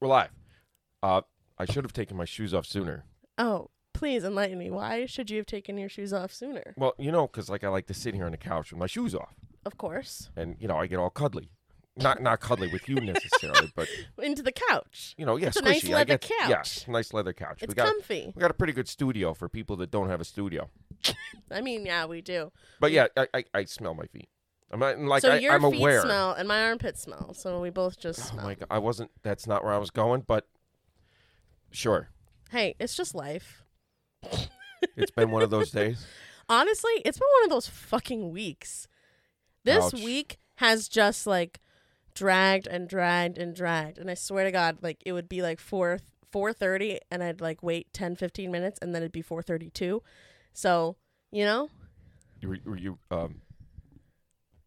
We're live. Uh, I should have taken my shoes off sooner. Oh, please enlighten me. Why should you have taken your shoes off sooner? Well, you know, because like I like to sit here on the couch with my shoes off, Of course. and you know I get all cuddly. Not not cuddly with you necessarily, but Into the couch. you know, yeah, It's a squishy. nice I leather get, couch. Yes, nice leather couch. It's we got comfy. we got a pretty good studio for people that don't have a studio. I mean, yeah, we do. But yeah, I I, I smell my feet. I'm not like so I, your I'm feet aware. smell and my armpits smell. So we both just Oh smell. my god, I wasn't. That's not where I was going, but sure, Hey, it's just life. it's been one of those days. Honestly, it's been one of those fucking weeks. This Ouch. week has just like dragged and dragged and dragged. And I swear to God, like it would be like 4 4:30 and I'd like wait 10 15 minutes and then it'd be 4:32. So, you know? You were, were you um.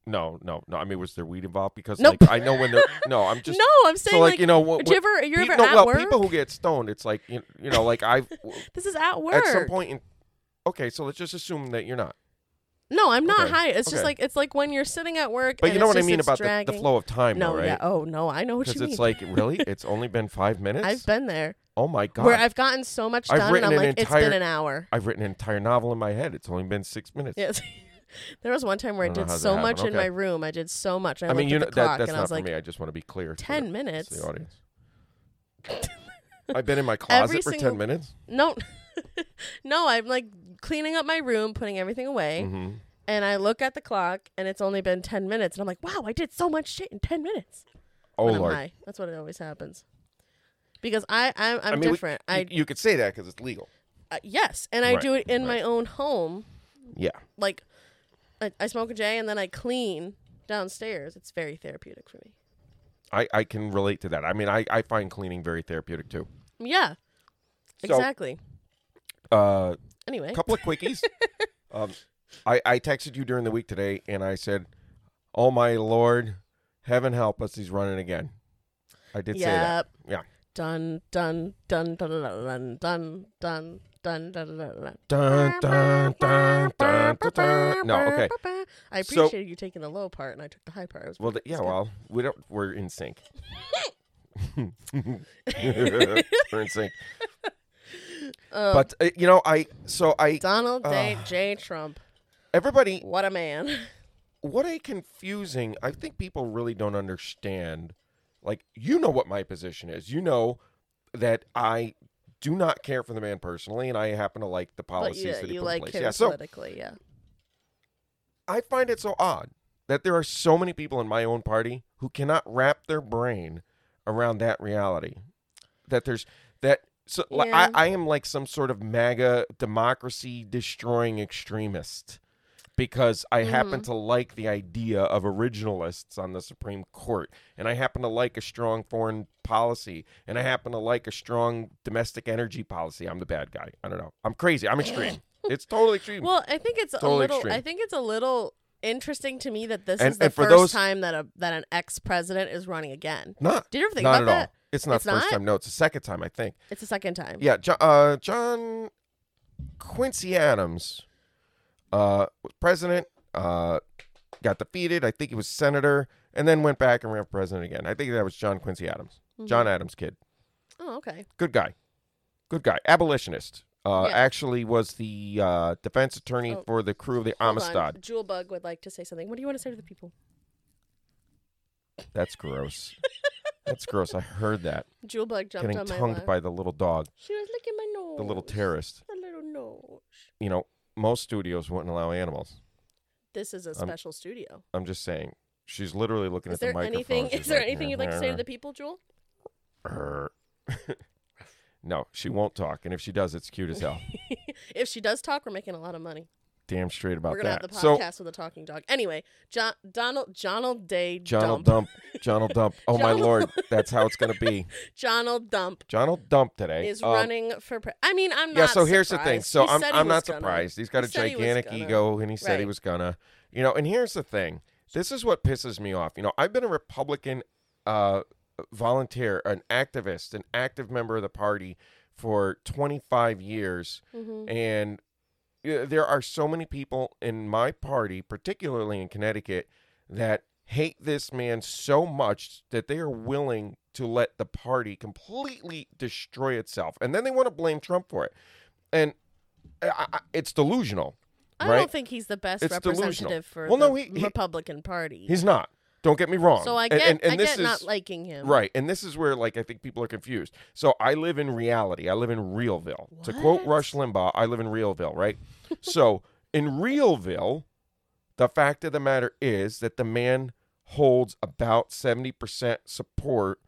No, no, no. I mean, was there weed involved? Because Nope. like I know when they're no, I'm just no, I'm saying so like, like, you know what, you ever you're ever no, at well, work? people who get stoned, it's like you, you know, like I've this is at work. at some point in. Okay, so let's just assume that you're not. No, I'm not Okay, high. It's just like it's like when you're sitting at work. But and you know what I mean about the, the flow of time, No, though, right? yeah. Oh no, I know what Because you it's like really, it's only been five minutes. I've been there oh my god! where I've gotten so much I've done, and I'm an like, It's been an hour. I've written an entire novel in my head. It's only been six minutes. Yes. There was one time where I I, did so much happened. in my room. I did so much. I, I mean, you know that that's I not for like, me. I just want to be clear. 10 the- minutes. The audience. I've been in my closet for single- ten minutes. no, no. I'm like cleaning up my room, putting everything away, hmm and I look at the clock, and it's only been 10 minutes, and I'm like, wow, I did so much shit in 10 minutes. Oh when lord! That's what it always happens. Because I, I'm, I'm I mean, different. you, I you could say that because it's legal. uh, yes, and I Right, do it in my own home. Yeah. Like, I, I smoke a J and then I clean downstairs. It's very therapeutic for me. I, I can relate to that. I mean, I, I find cleaning very therapeutic too. Yeah, So- exactly. Uh, Anyway, a couple of quickies. um, I, I texted you during the week today, and I said, "Oh my lord, heaven help us, he's running again." I did say that. Yeah. Dun dun dun dun dun dun dun dun dun dun dun dun. Dun, dun, dun, dun, dun, dun. No, okay. I So- appreciated you taking the low part and I took the high part. It was Well, th- yeah. Well, we don't. We're in sync. we're in sync. Uh, But uh, you know, I so I Donald J. uh, J. Trump, everybody. what a man. What a confusing. I think people really don't understand. Like you know what my position is. You know that I do not care for the man personally, and I happen to like the policies you, that he you put like in place. him Yeah. So politically, yeah. I find it so odd that there are so many people in my own party who cannot wrap their brain around that reality. That there's that so like, Yeah. I, I am like some sort of MAGA democracy destroying extremist because I happen Mhm. to like the idea of originalists on the Supreme Court and I happen to like a strong foreign policy and I happen to like a strong domestic energy policy. I'm the bad guy. I don't know. I'm crazy. I'm extreme. it's totally extreme. Well, I think it's a Totally little. extreme. I think it's a little interesting to me that this And- is the first those- time that a that an ex president is running again. not Did you ever think not about at all. that? It's not It's the first not? time. No, it's the second time, I think. It's the second time. Yeah, John, uh, John Quincy Adams uh, was president, uh, got defeated. I think he was senator, and then went back and ran for president again. I think that was John Quincy Adams. Mhm. John Adams' kid. Oh, okay. Good guy. Good guy. Abolitionist. Uh, Yeah. Actually was the uh, defense attorney Oh, for the crew of the on. Amistad. Jewel Bug would like to say something. What do you want to say to the people? That's gross. That's gross. I heard that. Jewel Bug jumped Getting on tongued by the little dog, She was licking my nose. the little terrorist. The little nose. You know, most studios wouldn't allow animals. This is a special studio. I'm just saying. She's literally looking Is at the there microphone. anything? She's Is there like, anything you'd like to say to the people, Jewel? No, she won't talk, and if she does, it's cute as hell. if she does talk, we're making a lot of money. Damn straight about we're gonna that. have the so, podcast with a talking dog. Anyway, John Donald Donald Day John'll Dump. dump. John'll dump. Oh my lord, that's how it's gonna be. Donald Dump John'll dump today. is Um, running for. Pre- I mean, I'm not. Yeah. So here's the thing. So He I'm I'm not gonna. surprised. He's got He a gigantic ego, and he said he was gonna. You know, and here's the thing. This is what pisses me off. You know, I've been a Republican uh, volunteer, an activist, an active member of the party for 25 years. Mhm. And there are so many people in my party, particularly in Connecticut, that hate this man so much that they are willing to let the party completely destroy itself, and then they want to blame Trump for it, and I, I, it's delusional. I right? don't think he's the best It's delusional. representative for Well, the no, he- he- Republican Party. He's not. Don't get me wrong. so I And- get and, and I this get is, not liking him. Right. And this is where like I think people are confused. So I live in reality. I live in Realville. To quote Rush Limbaugh, I live in Realville, right? so in Realville, the fact of the matter is that the man holds about 70% support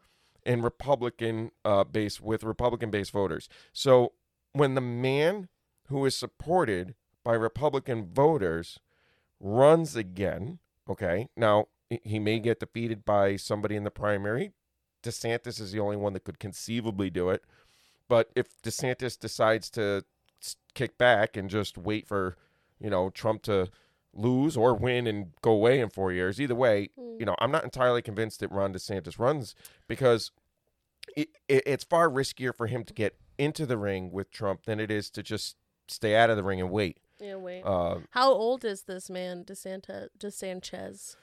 in Republican uh, base with Republican based voters. So when the man who is supported by Republican voters runs again, okay, now he- may get defeated by somebody in the primary. DeSantis is the only one that could conceivably do it. But if DeSantis decides to kick back and just wait for, you know, Trump to lose or win and go away in four years, either way, Mm. you know, I'm not entirely convinced that Ron DeSantis runs because it, it, it's far riskier for him to get into the ring with Trump than it is to just stay out of the ring and wait. Yeah, wait. Uh, How old is this man, DeSanta, DeSanchez,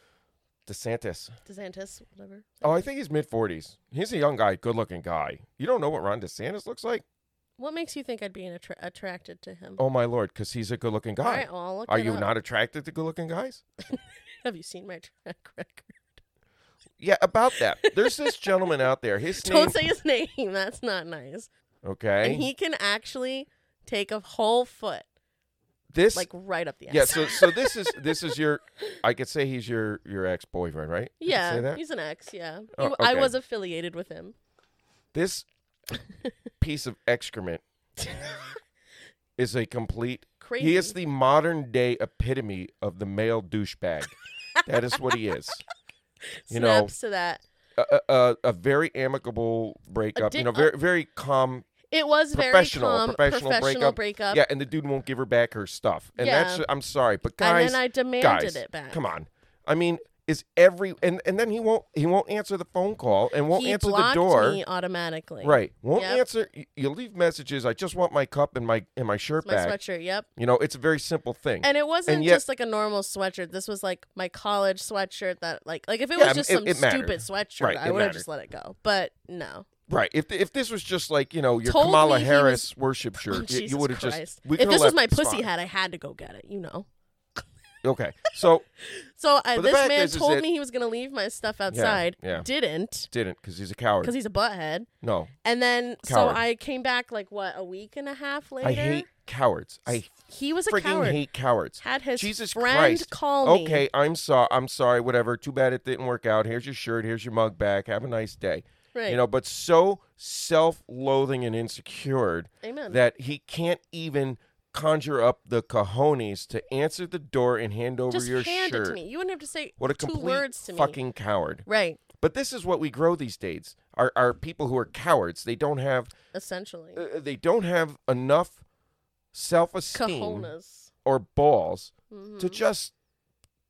DeSantis. DeSantis, whatever? Oh, I think he's mid 40s. He's a young guy, good looking guy. You don't know what Ron DeSantis looks like? What makes you think I'd be attra- attracted to him? Oh, my Lord, because he's a good looking guy. right, well, I'll look Are it you up. not attracted to good looking guys? Have you seen my track record? Yeah, about that. There's this gentleman out there. His name. Don't say his name. That's not nice. okay. And he can actually take a whole foot, this. like right up the ass. yeah. So so this is this is your. I could say he's your your ex boyfriend, right? Could yeah, Say that. he's an ex. Yeah, He Oh, I okay. was affiliated with him. This piece of excrement is a complete. Crazy. He is the modern day epitome of the male douchebag. that is what he is. you know, Snaps to that. a, a, a- a very amicable breakup. you know, uh, very very calm. It was very Professional- calm, professional breakup. breakup. Yeah, and the dude won't give her back her stuff, and that's. Yeah. I'm sorry, but guys, and then I demanded guys, it back. come on. I mean, is every and and then he won't he won't answer the phone call and won't he answer the door. me automatically. Right, won't Yep. answer. You leave messages. I just want my cup and my and my shirt My back. sweatshirt. Yep. You know, it's a very simple thing. And it wasn't And yet- just like a normal sweatshirt. This was like my college sweatshirt that like like if it Yeah, was just it- some it stupid sweatshirt, Right, I would have just let it go. But no. Right. If if this was just like you know your Told Kamala me he Harris worship Oh, shirt, Jesus you would have Christ. just. We if coulda this was left my pussy hat, I had to go get it. You know. Okay, so So I, But the this fact man is- is told that- me he was gonna leave my stuff outside. yeah. Didn't didn't because he's a coward. because he's a butthead. No, And then so I came back like what a week and a half later. I hate cowards. I He was a freaking coward. hate cowards. Had his Jesus friend Christ. call me. Okay, I'm sorry. I'm sorry. Whatever. Too bad it didn't work out. Here's your shirt. Here's your mug back. Have a nice day. Right. You know, but so self-loathing and insecure Amen. that he can't even conjure up the cojones to answer the door and hand over Just your hand shirt. it to me. You wouldn't have to say What a two complete words to me. fucking coward. Right. But this is what we grow these days. Are are people who are cowards. They don't have Essentially. uh, they don't have enough self-esteem or balls Mhm. to just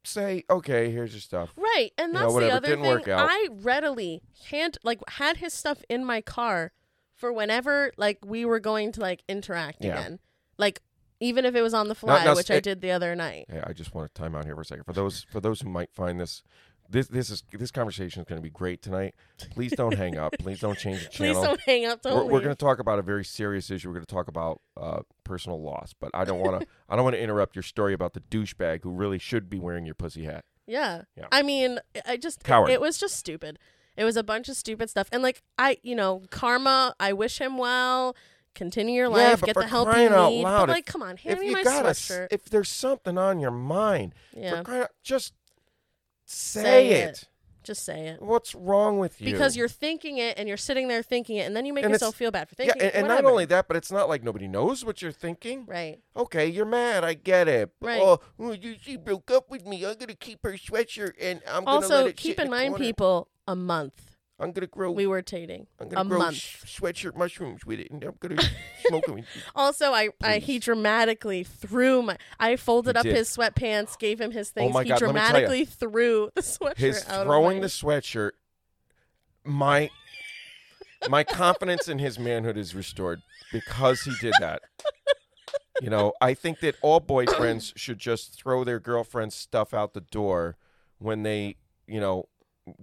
say, "Okay, here's your stuff." Right, and You know, that's the other didn't thing. I readily hand like had his stuff in my car for whenever like we were going to like interact Yeah. again. Like even if it was on the fly, now which I did the other night. Hey, I just want to time out here for a second. For those for those who might find this this this is this conversation is going to be great tonight. Please don't hang up. Please don't change the channel. Please don't hang up. Don't we're, we're going to talk about a very serious issue. We're going to talk about uh, personal loss, but I don't want to. I don't want to interrupt your story about the douchebag who really should be wearing your pussy hat. Yeah. Yeah. I mean, I just Coward. It was just stupid. It was a bunch of stupid stuff, and like I, you know, karma. I wish him well. Continue your life. but get the help you out need. loud, but like, come on, hand if me you my got us, sweatshirt. if there's something on your mind, yeah, out- just say, Say it. it. just say it. What's wrong with you? Because you're thinking it and you're sitting there thinking it, and then you make And yourself feel bad for yeah, thinking. and, and not only that, but it's not like nobody knows what you're thinking. right. Okay, you're mad. I get it. Right. Oh, oh, she broke up with me. I'm gonna keep her sweatshirt, and I'm gonna let Also, it keep in mind, corner. people, a month I'm gonna grow. we were dating. I'm gonna a grow month. sh- sweatshirt mushrooms with it, and I'm gonna smoke them. Also, I, I he dramatically threw my. I folded He up did. his sweatpants, gave him his things. Oh my he God, let me tell ya. dramatically threw the sweatshirt His out throwing the sweatshirt, my my confidence in his manhood is restored because he did that. You know, I think that all boyfriends should just throw their girlfriend's stuff out the door when they, you know,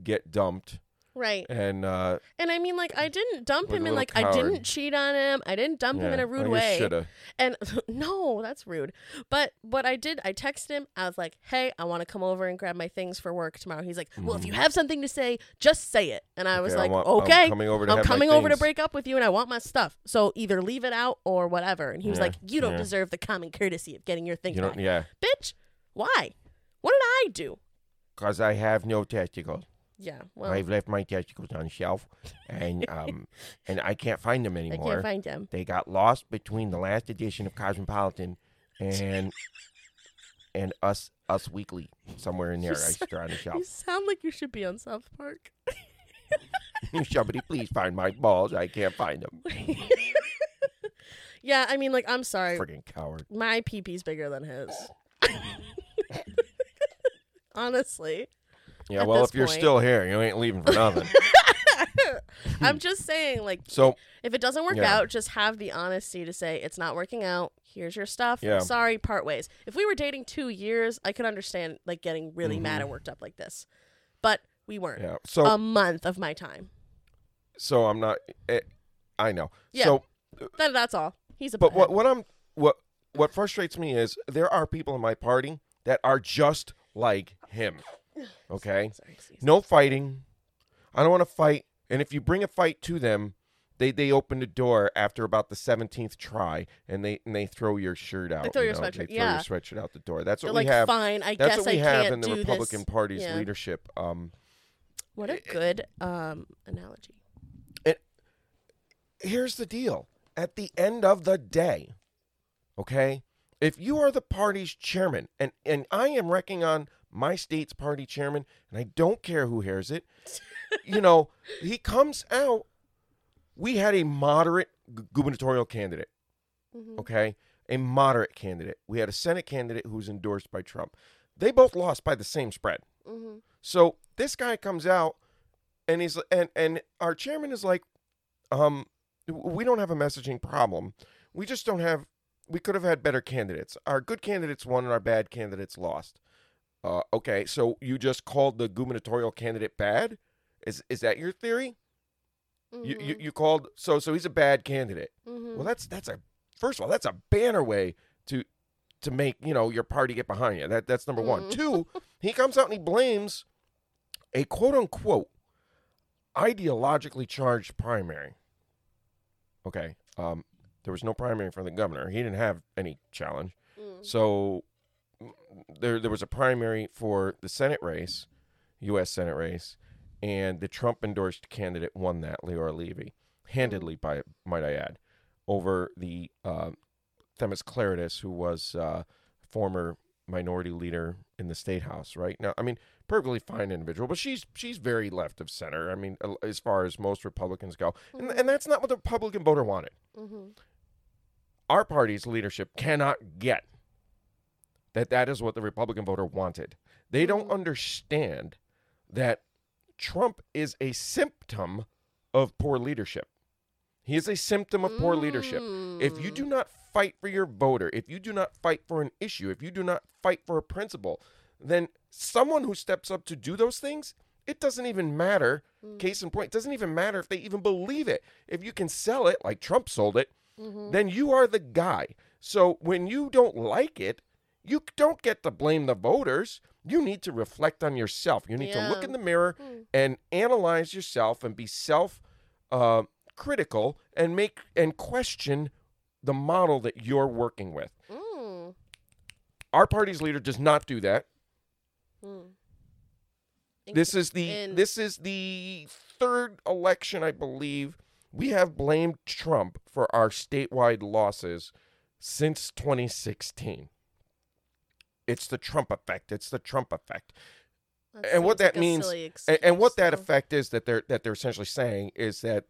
get dumped Right. and uh, And I mean, like, I didn't dump Like him and, like, I didn't cheat on him. I didn't dump him in a rude well, way. shoulda. And no, that's rude. But what I did, I texted him. I was like, hey, I want to come over and grab my things for work tomorrow. He's like, well, if you have something to say, just say it. And I was Mm-hmm. I like, want- okay. I'm coming over to I'm coming over to break up with you and I want my stuff. So either leave it out or whatever. And he was Yeah, like, you don't yeah. deserve the common courtesy of getting your things You back. yeah, Bitch, why? What did I do? because I have no testicles. Yeah, well, I've left my testicles on the shelf, and um, and I can't find them I anymore. can't find them. they got lost between the last edition of Cosmopolitan and and us us weekly somewhere in there. I they're on the You shelf. sound like you should be on South Park. Somebody please find my balls. I can't find them. yeah, I mean, like, I'm sorry. Freaking coward. My pee pee's bigger than his. Honestly. Yeah, well, if you're point- still here, you ain't leaving for nothing. I'm just saying, like, so if it doesn't work Yeah. out, just have the honesty to say it's not working out. Here's your stuff. Yeah. Sorry, part ways. If we were dating two years, I could understand like getting really mad Mhm. and worked up like this, but we weren't. yeah, so A month of my time. so I'm not. eh, I know. Yeah. So, That, that's all. He's a but what what I'm what what frustrates me is there are people in my party that are just like him. Okay. Sorry, No fighting. I don't want to fight. And if you bring a fight to them, they they open the door after about the seventeenth try, and they and they throw your shirt out. throw you your know, sweatshirt, They throw yeah. your sweatshirt out the door. That's They're what we like, have. fine. I That's guess what we I have can't in the Republican this. Party's Yeah. leadership. Um, What a good um analogy. here's the deal. At the end of the day, okay, if you are the party's chairman, and and I am wrecking on my state's party chairman, and I don't care who hears it, you know, he comes out. We had a moderate gu- gubernatorial candidate, Mhm. okay, a moderate candidate. We had a Senate candidate who was endorsed by Trump. They both lost by the same spread. Mhm. So this guy comes out and he's and and our chairman is like, um, we don't have a messaging problem. We just don't have. We could have had better candidates. Our good candidates won and our bad candidates lost. Uh, okay, so you just called the gubernatorial candidate bad? Is is that your theory? You, you Mhm. you called so so he's a bad candidate. Mhm. Well, that's that's a first of all that's a banner way to to make you know your party get behind you. That that's number one. Mm. Two, he comes out and he blames a quote unquote ideologically charged primary. Okay, um, there was no primary for the governor. He didn't have any challenge. Mm. So there there was a primary for the Senate race, U.S. Senate race, and the Trump endorsed candidate won that, Leora Levy, handedly by might I add, over the uh, Themis Klarides, who was uh, former minority leader in the state house. Right now, I mean, perfectly fine individual, but she's she's very left of center. I mean, as far as most Republicans go, and, and that's not what the Republican voter wanted Mhm. our party's leadership cannot get that that is what the Republican voter wanted. They don't Mhm. understand that Trump is a symptom of poor leadership. He is a symptom of poor leadership. If you Mm. do not fight for your voter, if you do not fight for an issue, if you do not fight for a principle, then someone who steps up to do those things, it doesn't even matter. Mm. Case in point, it doesn't even matter if they even believe it. If you can sell it like Trump sold it, Mhm. then you are the guy. So when you don't like it, you don't get to blame the voters. You need to reflect on yourself. You need to look in the mirror Mm. and analyze yourself and be self uh, critical and make and question the model that you're working with. Mm. Our party's leader does not do that. Mm. This is the in- this is the third election, I believe. We have blamed Trump for our statewide losses since 2016. It's the Trump effect. It's the Trump effect. and what seems like that means- silly And, what excuse, that effect is that they're that they're essentially saying is that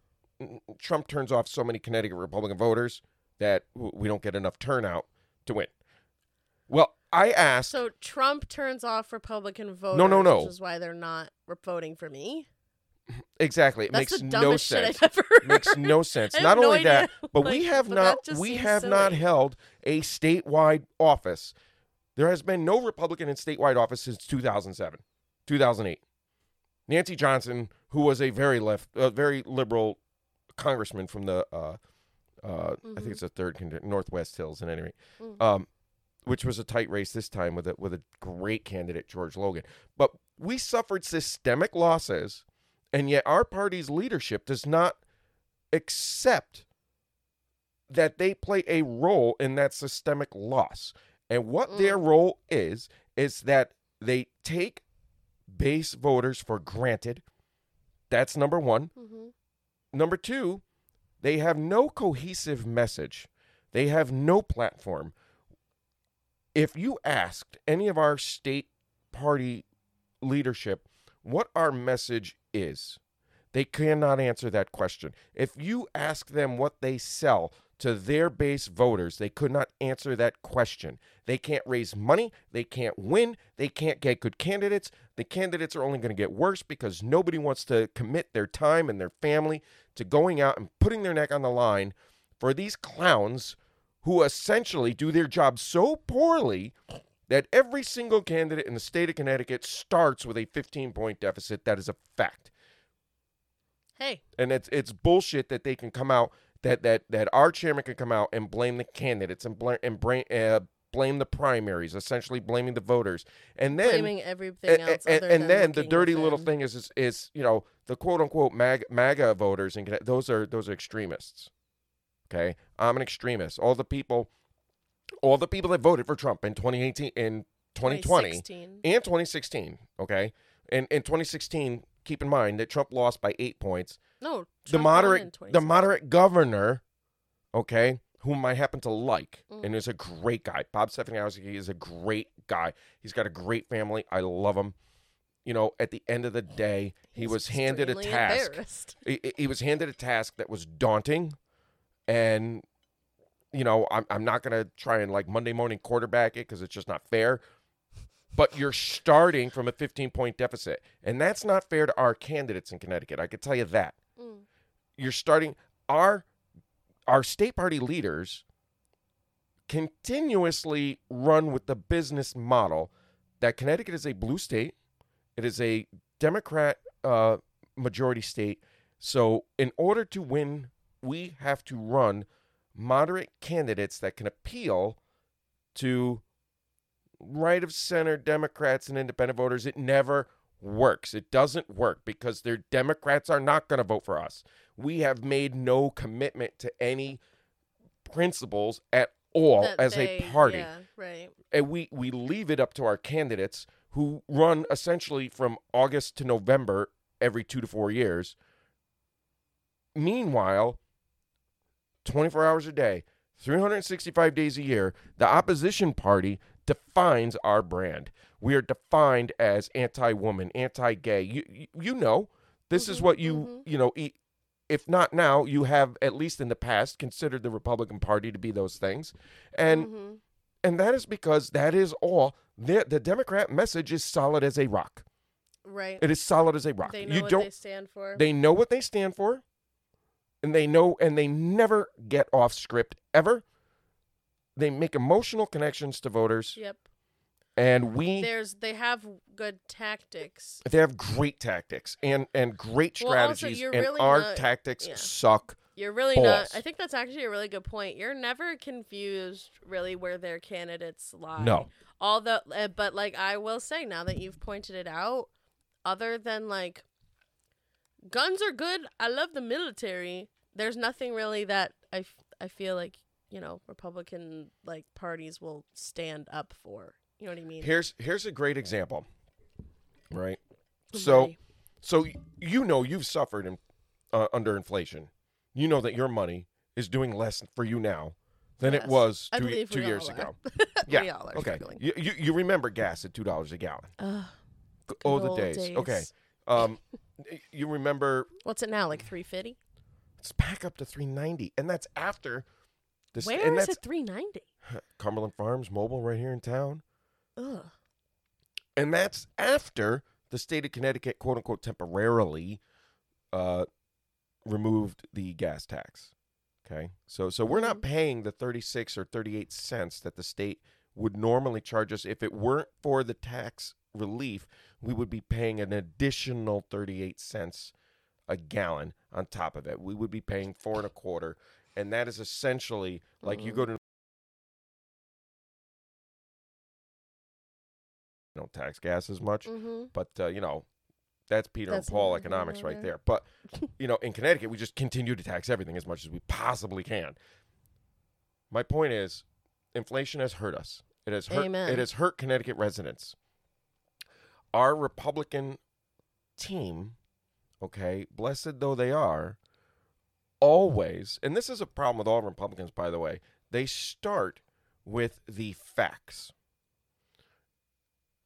Trump turns off so many Connecticut Republican voters that we don't get enough turnout to win. Well, I asked So Trump turns off Republican voters. No, no, no. Which is why they're not voting for me. exactly. It That's makes no sense. shit I've ever makes no sense. Not no only that, idea. but we have but not we have not held a statewide office. There has been no Republican in statewide office since 2007, 2008. Nancy Johnson, who was a very left, uh, very liberal congressman from the, uh, uh, I think Mhm. it's the third Northwest Hills, at any rate, Mm. um, which was a tight race this time with a with a great candidate George Logan. But we suffered systemic losses, and yet our party's leadership does not accept that they play a role in that systemic loss. And what their role is is that they take base voters for granted. That's number 1. hmm Number two, they have no cohesive message. They have no platform. If you asked any of our state party leadership what our message is, they cannot answer that question. If you ask them what they sell to their base voters, they could not answer that question. They can't raise money. They can't win. They can't get good candidates. The candidates are only going to get worse because nobody wants to commit their time and their family to going out and putting their neck on the line for these clowns who essentially do their job so poorly that every single candidate in the state of Connecticut starts with a 15 point deficit. That is a fact Hey, and it's it's bullshit that they can come out that that that our chairman can come out and blame the candidates and blame and blame, uh, blame the primaries, essentially blaming the voters, and then blaming everything else. and, other and than then the dirty little thing is, is is you know the quote unquote MAGA, MAGA voters and those are those are extremists. Okay, I'm an extremist. All the people, all the people that voted for Trump in 2018 in 2020 2016. and 2016. Okay, in in 2016, keep in mind that Trump lost by eight points No, the Trump in moderate the moderate governor, okay, whom I happen to like Mm. and is a great guy. Bob Stefanowski is a great guy. He's got a great family. I love him. You know, at the end of the day, he He's was handed a task. He, he was handed a task that was daunting, and you know, I'm I'm not gonna try and like Monday morning quarterback it because it's just not fair. But you're starting from a 15 point deficit, and that's not fair to our candidates in Connecticut. I could tell you that Mm. you're starting our our state party leaders continuously run with the business model that Connecticut is a blue state. It is a Democrat uh, majority state. So, in order to win, we have to run moderate candidates that can appeal to right of center Democrats and independent voters. It never works. It doesn't work because their Democrats are not going to vote for us. We have made no commitment to any principles at all That as they- a party Yeah, right. and we we leave it up to our candidates who run essentially from August to November every 2 to 4 years. Meanwhile, 24 hours a day, 365 days a year, the opposition party defines our brand. We are defined as anti-woman, anti-gay. You you, you know, this is Mhm, what you, mhm. you know, e- if not now, you have at least in the past considered the Republican Party to be those things. And Mhm. and that is because that is all. The, the Democrat message is solid as a rock. right. It is solid as a rock. They know you what don't. they stand for. They know what they stand for, and they know, and they never get off script ever. They make emotional connections to voters, yep. and we There's they have good tactics. they have great tactics and and great Well, also, strategies, you're and really our not- tactics yeah. suck. You're really Balls. not. I think that's actually a really good point. You're never confused really where their candidates lie. No. Although, uh, but like I will say, now that you've pointed it out, other than like guns are good. I love the military. There's nothing really that I, f- I feel like you know Republican like parties will stand up for. You know what I mean? Here's here's a great example, right? So. So you know you've suffered in, uh, under inflation. You know that your money is doing less for you now than it was two, two years ago. Yeah. Okay. You, you you remember gas at two dollars a gallon? Oh, the old days. Okay. Um, you remember What's it now? Like three fifty? it's back up to three ninety, and that's after this. Where and is that's it three ninety? Cumberland Farms Mobile right here in town, Ugh. and that's after the state of Connecticut, quote unquote, temporarily uh, removed the gas tax. Okay, so so we're not Mhm. paying the thirty six or thirty eight cents that the state would normally charge us if it weren't for the tax relief, we would be paying an additional 38 cents a gallon on top of it. We would be paying four and a quarter. And that is essentially like you Mhm. go to don't tax gas as much, Mm-hmm. but uh, you know, that's Peter That's and Paul economics right there. there. But you know, in Connecticut, we just continue to tax everything as much as we possibly can. My point is, inflation has hurt us. It has hurt. Amen. It has hurt Connecticut residents. Our Republican team, okay, blessed though they are, always, and this is a problem with all Republicans, by the way, they start with the facts.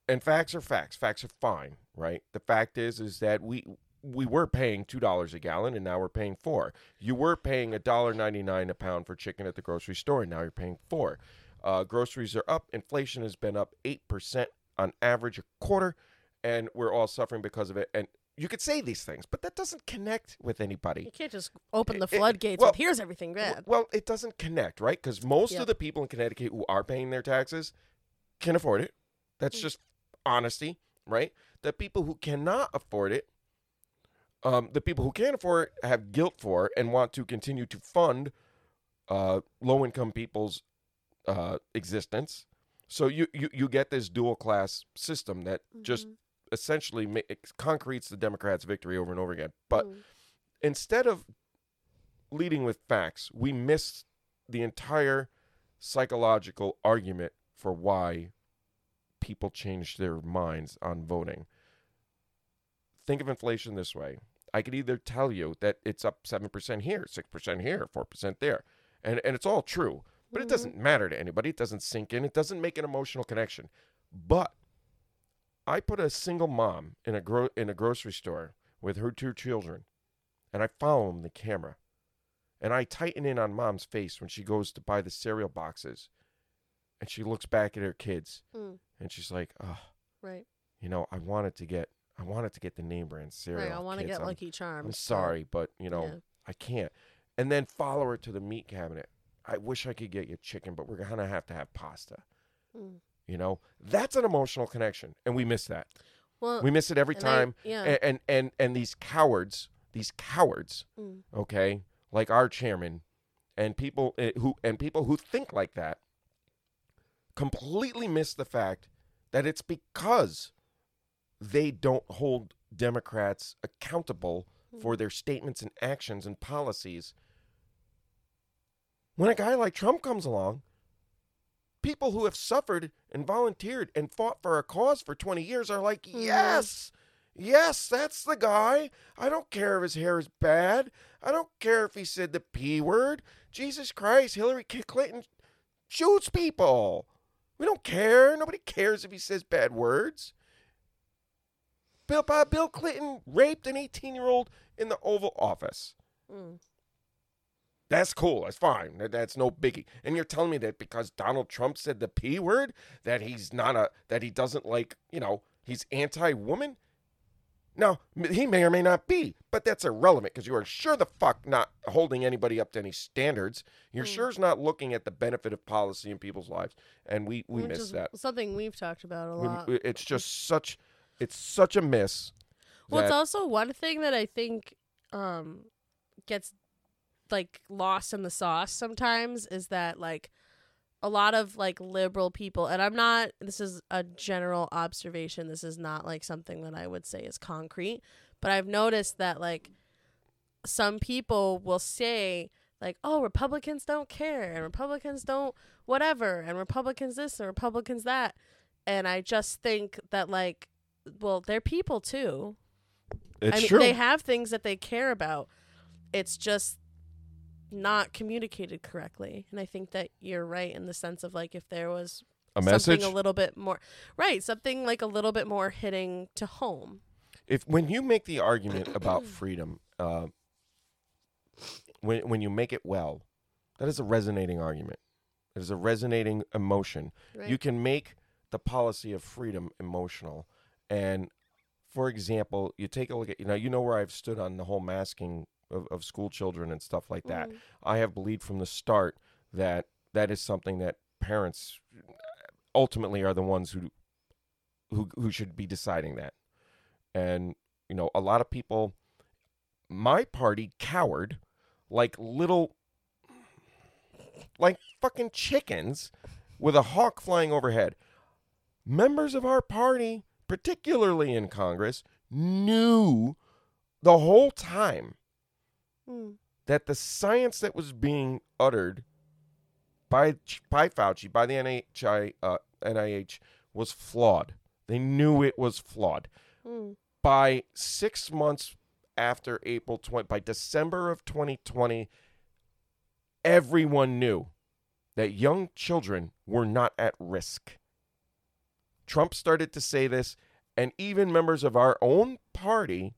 And facts are facts. Facts are fine, right? The fact is, is that we we were paying two dollars a gallon, and now we're paying four. You were paying a dollar ninety nine a pound for chicken at the grocery store, and now you're paying four. Uh, groceries are up. Inflation has been up eight percent on average a quarter, and we're all suffering because of it. And you could say these things, but that doesn't connect with anybody. You can't just open the It- it- floodgates well, with here's everything bad. Well, it doesn't connect, right? Because most Yep. of the people in Connecticut who are paying their taxes can afford it. That's Mm. just honesty, right? The people who cannot afford it, um, the people who can't afford it have guilt for it and want to continue to fund uh, low income people's uh, existence. So you, you, you get this dual class system that just Mhm. Essentially ma- concretes the Democrats' victory over and over again. But Mm. instead of leading with facts, we miss the entire psychological argument for why people change their minds on voting. Think of inflation this way. I could either tell you that it's up 7% here, 6% here, 4% there, and, and it's all true, but it Mhm. doesn't matter to anybody. It doesn't sink in, it doesn't make an emotional connection. But I put a single mom in a, gro- in a grocery store with her two children, and I follow them the camera. And I tighten in on mom's face when she goes to buy the cereal boxes. And she looks back at her kids Mm. and she's like, oh, Right. you know, I wanted to get I wanted to get the name brand cereal. Right. I want to get I'm- Lucky Charms. I'm sorry, but you know, Yeah. I can't. And then follow her to the meat cabinet. I wish I could get you chicken, but we're gonna have to have pasta. Mm. You know, that's an emotional connection, and we miss that. Well, We miss it every and I- time. yeah. And, and and and these cowards, these cowards, Mm. okay, like our chairman, and people eh, who and people who think like that, completely miss the fact that it's because they don't hold Democrats accountable for their statements and actions and policies. When a guy like Trump comes along, people who have suffered and volunteered and fought for a cause for 20 years are like, Mhm. yes, yes, that's the guy. I don't care if his hair is bad. I don't care if he said the P word. Jesus Christ, Hillary Clinton shoots people. We don't care. Nobody cares if he says bad words. Bill, Bob, Bill Clinton raped an 18 year old in the Oval Office. Mm. That's cool. That's fine. That's no biggie. And you're telling me that because Donald Trump said the P word, that he's not a, that he doesn't like, you know, he's anti woman? Now, he may or may not be, but that's irrelevant because you are sure the fuck not holding anybody up to any standards. You're Mm. sure as not looking at the benefit of policy in people's lives. And we, we Which miss is that. Something we've talked about a We- lot. it's just such, it's such a miss. Well, it's also one thing that I think um gets like lost in the sauce sometimes is that like a lot of like liberal people and I'm not this is a general observation this is not like something that I would say is concrete but I've noticed that like some people will say like oh Republicans don't care and Republicans don't whatever and Republicans this and Republicans that and I just think that like well they're people too it's I mean, true. they have things that they care about. It's just not communicated correctly. And I think that you're right in the sense of like if there was a message. something a little bit more right, something like a little bit more hitting to home. if when you make the argument about freedom, uh, when when you make it well, that is a resonating argument. It is a resonating emotion. Right. You can make the policy of freedom emotional. And for example, you take a look at you know you know where I've stood on the whole masking of, of school children and stuff like that. Mhm. I have believed from the start that that is something that parents ultimately are the ones who who who should be deciding that. And you know, a lot of people my party cowered like little like fucking chickens with a hawk flying overhead. Members of our party, particularly in Congress, knew the whole time Mm. that the science that was being uttered by by Fauci, by the NHI, uh, NIH, was flawed. They knew it was flawed. Mm. By six months after April 20, by December of 2020, everyone knew that young children were not at risk. Trump started to say this, and even members of our own party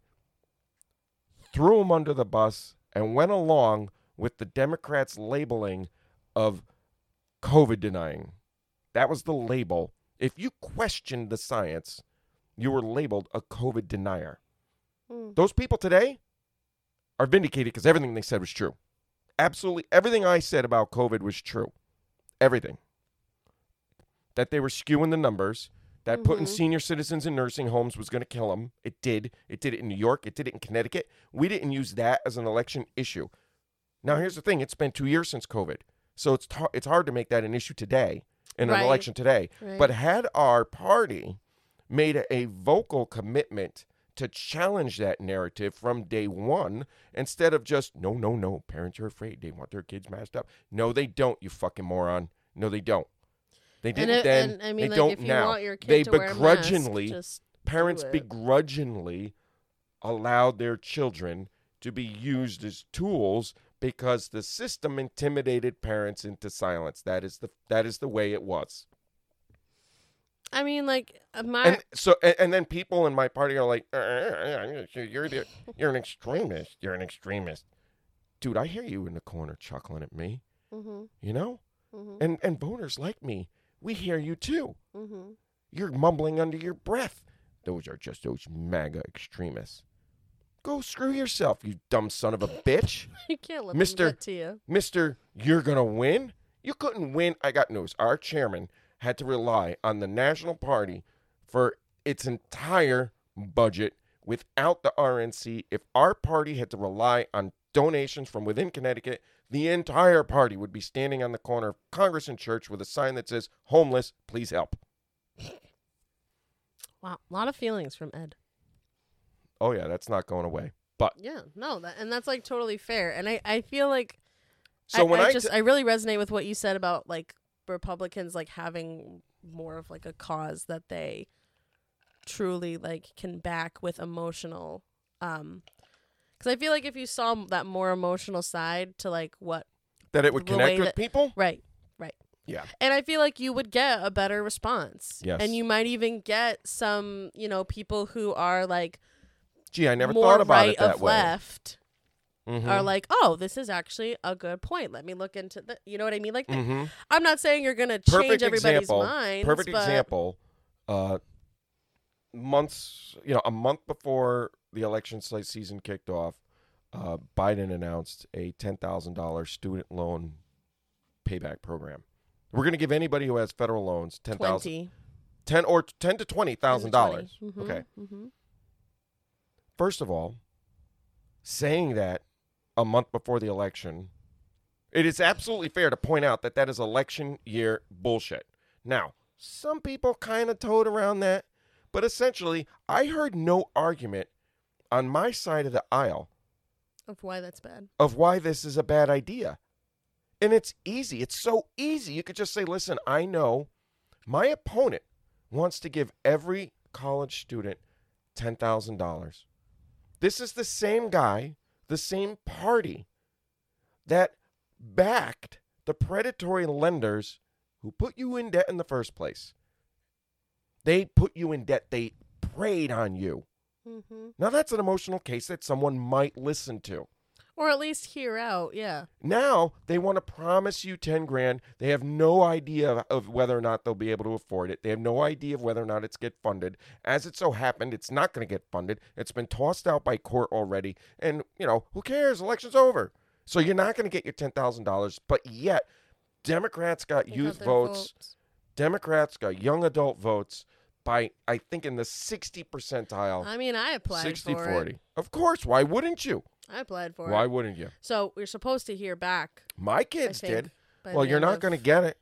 threw him under the bus and went along with the Democrats' labeling of COVID denying. That was the label. If you questioned the science, you were labeled a COVID denier. Mm. Those people today are vindicated because everything they said was true. Absolutely everything I said about COVID was true. Everything. That they were skewing the numbers, that putting Mhm. senior citizens in nursing homes was going to kill them. It did. It did it in New York. It did it in Connecticut. We didn't use that as an election issue. Now, here's the thing it's been two years since COVID. So it's, tar- it's hard to make that an issue today in an election today. Right. But had our party made a, a vocal commitment to challenge that narrative from day one instead of just, no, no, no, parents are afraid. They want their kids masked up. No, they don't, you fucking moron. No, they don't. They didn't it- then. and, I mean, they like, don't if you now. want your kid They to wear a mask, begrudgingly- just Parents begrudgingly allowed their children to be used as tools because the system intimidated parents into silence. That is the that is the way it was. I mean, like uh, my and so and, and then people in my party are like "Uh, uh, you're the, you're an extremist you're an extremist dude i hear you in the corner chuckling at me hmm you know hmm and and boners like me we hear you too hmm you're mumbling under your breath those are just those maga extremists go screw yourself you dumb son of a bitch you can't let Mister- them get to you. Mr. You're going to win? You couldn't win. I got news. Our chairman had to rely on the National Party for its entire budget without the RNC. If our party had to rely on donations from within Connecticut, the entire party would be standing on the corner of Congress and Church with a sign that says, Homeless, please help. Wow, a lot of feelings from Ed. Oh, yeah, that's not going away. But yeah, no, that and that's like totally fair. And I I feel like So I, when I I, just t- I really resonate with what you said about like Republicans like having more of like a cause that they truly like can back with emotional um cuz I feel like if you saw that more emotional side to like what that it would connect with that- people? right right Yeah. and I feel like you would get a better response Yes. and you might even get some you know people who are like Gee, I never thought about right it that way. left Mhm. are like, oh, this is actually a good point. Let me look into the. You know what I mean? Like, Mhm. I'm not saying you're gonna change perfect everybody's example, minds. Perfect but example. Uh, months, you know, a month before the election se- season kicked off, uh, Biden announced a ten thousand dollars student loan payback program. We're going to give anybody who has federal loans ten thousand, Twenty ten or ten to twenty thousand dollars. Mm-hmm, Okay. hmm First of all, saying that a month before the election, it is absolutely fair to point out that that is election year bullshit. Now, some people kind of toed around that, but essentially, I heard no argument on my side of the aisle Of why that's bad. of why this is a bad idea. And it's easy. It's so easy. You could just say, listen, I know my opponent wants to give every college student $10,000. This is the same guy, the same party that backed the predatory lenders who put you in debt in the first place. They put you in debt, they preyed on you. Mm-hmm. Now, that's an emotional case that someone might listen to. Or at least hear out. Yeah. Now they want to promise you 10 grand. They have no idea of, of whether or not they'll be able to afford it. They have no idea of whether or not it's get funded. As it so happened, it's not going to get funded. It's been tossed out by court already. And, you know, who cares? Election's over. So you're not going to get your $10,000, but yet Democrats got They youth got their votes. Democrats got young adult votes. By I think in the 60 percentile. I mean, I applied 60 for 40. it. Of course, why wouldn't you? I applied for it. Why it. wouldn't you? So we're supposed to hear back. My kids think, did. Well, you're not of- going to get it.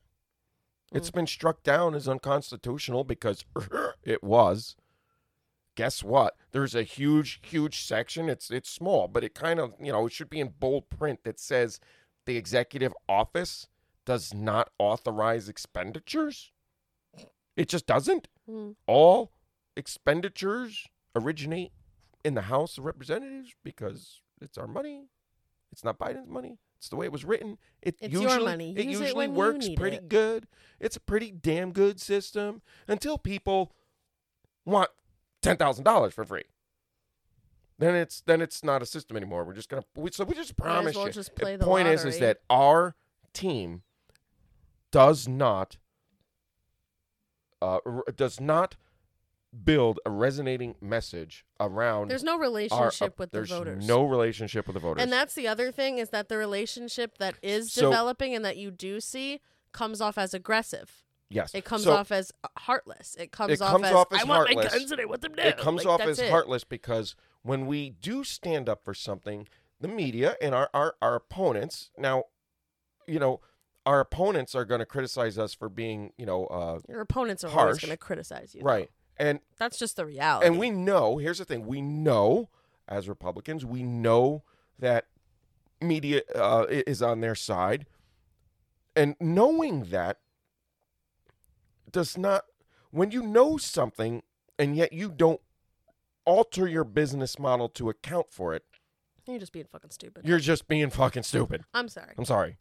It's Mm. been struck down as unconstitutional because it was. Guess what? There's a huge, huge section. It's it's small, but it kind of you know it should be in bold print that says the executive office does not authorize expenditures. It just doesn't. Mm. All expenditures originate in the House of Representatives because it's our money. It's not Biden's money. It's the way it was written. It It's usually it Use it usually you works pretty it. good. It's a pretty damn good system until people want ten thousand dollars for free. Then it's then it's not a system anymore. We're just gonna we, so we just promise well you. just play the the point is is that our team does not uh, r- does not build a resonating message around There's no our, relationship with the there's voters. no relationship with the voters. And that's the other thing is that the relationship that is So- developing and that you do see comes off as aggressive. yes, It comes So off as uh, heartless. It comes, It off, comes as, off as I want my heartless. guns and I want them it comes Like, off that's as it. heartless because when we do stand up for something, the media and our our, our opponents now, you know, our opponents are going to criticize us for being, you know, uh, Your opponents are always going to criticize you. right, and That's just the reality. and we know. Here's the thing: we know as Republicans, we know that media uh, is on their side, and knowing that does not. When you know something and yet you don't alter your business model to account for it, You're just being fucking stupid. you're just being fucking stupid. I'm sorry. I'm sorry.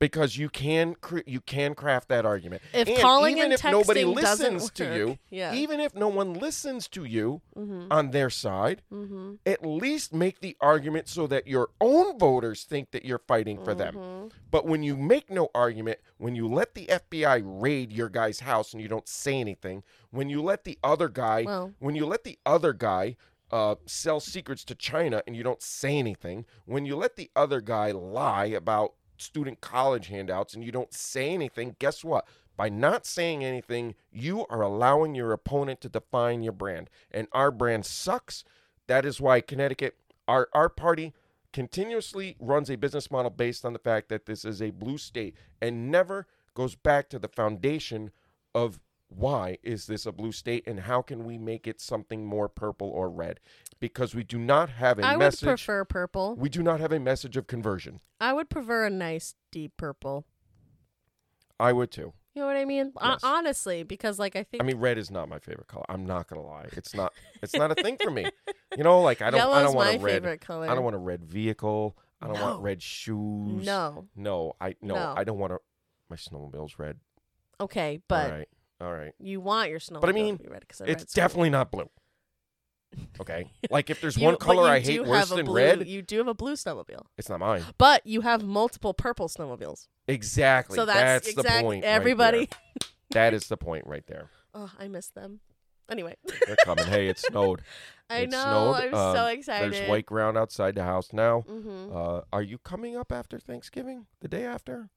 Because you can cre- you can craft that argument. If and calling even and if nobody texting doesn't listens to you, yeah. even if no one listens to you mm-hmm. on their side, Mm-hmm. at least make the argument so that your own voters think that you're fighting for them. Mm-hmm. But when you make no argument, when you let the FBI raid your guy's house and you don't say anything, when you let the other guy, Well- when you let the other guy uh, sell secrets to China and you don't say anything, when you let the other guy lie about student college handouts and you don't say anything, guess what? By not saying anything, you are allowing your opponent to define your brand. And our brand sucks. That is why Connecticut, our, our party, continuously runs a business model based on the fact that this is a blue state and never goes back to the foundation of why is this a blue state and how can we make it something more purple or red because we do not have a I would message prefer purple. we do not have a message of conversion I would prefer a nice deep purple. i would too You know what I mean? Yes. honestly, because like I think i mean red is not my favorite color i'm not gonna lie it's not it's not a thing for me you know like i don't yellow's i don't want my a red color. i don't want a red vehicle i don't No. want red shoes No. no i no, No. i don't want to my snowmobile's red Okay, but right all right you want your snow. But I mean, it's definitely not blue. Okay, like if there's one color I hate worse than blue, red, You do have a blue snowmobile, it's not mine. but you have multiple purple snowmobiles. Exactly. So that's, the exactly point. right everybody. there. that is the point right there. oh, I miss them. Anyway, They're coming. hey, it snowed. I It know. snowed. I'm Um, so excited. There's white ground outside the house now. Mm-hmm. Uh, are you coming up after Thanksgiving? The day after?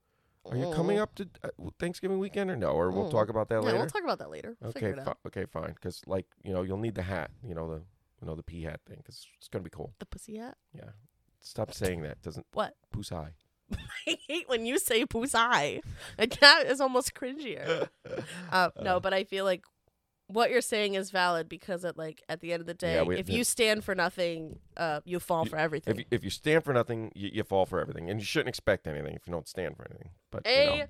Are you coming up to uh, Thanksgiving weekend or no? Or we'll Mm. talk about that Yeah, later. we'll talk about that later. We'll okay, figure it fi- out. okay, fine. Because like you know, you'll need the hat. You know the you know the pea hat thing. Because it's gonna be cool. The pussy hat. Yeah. Stop saying that. Doesn't What? pusai. I hate when you say pussy. Like that is almost cringier. Uh, no, but I feel like what you're saying is valid because at like at the end of the day, Yeah, we- if you stand for nothing, uh, you fall for everything. If you, if you stand for nothing, you, you fall for everything, and you shouldn't expect anything if you don't stand for anything. But you know,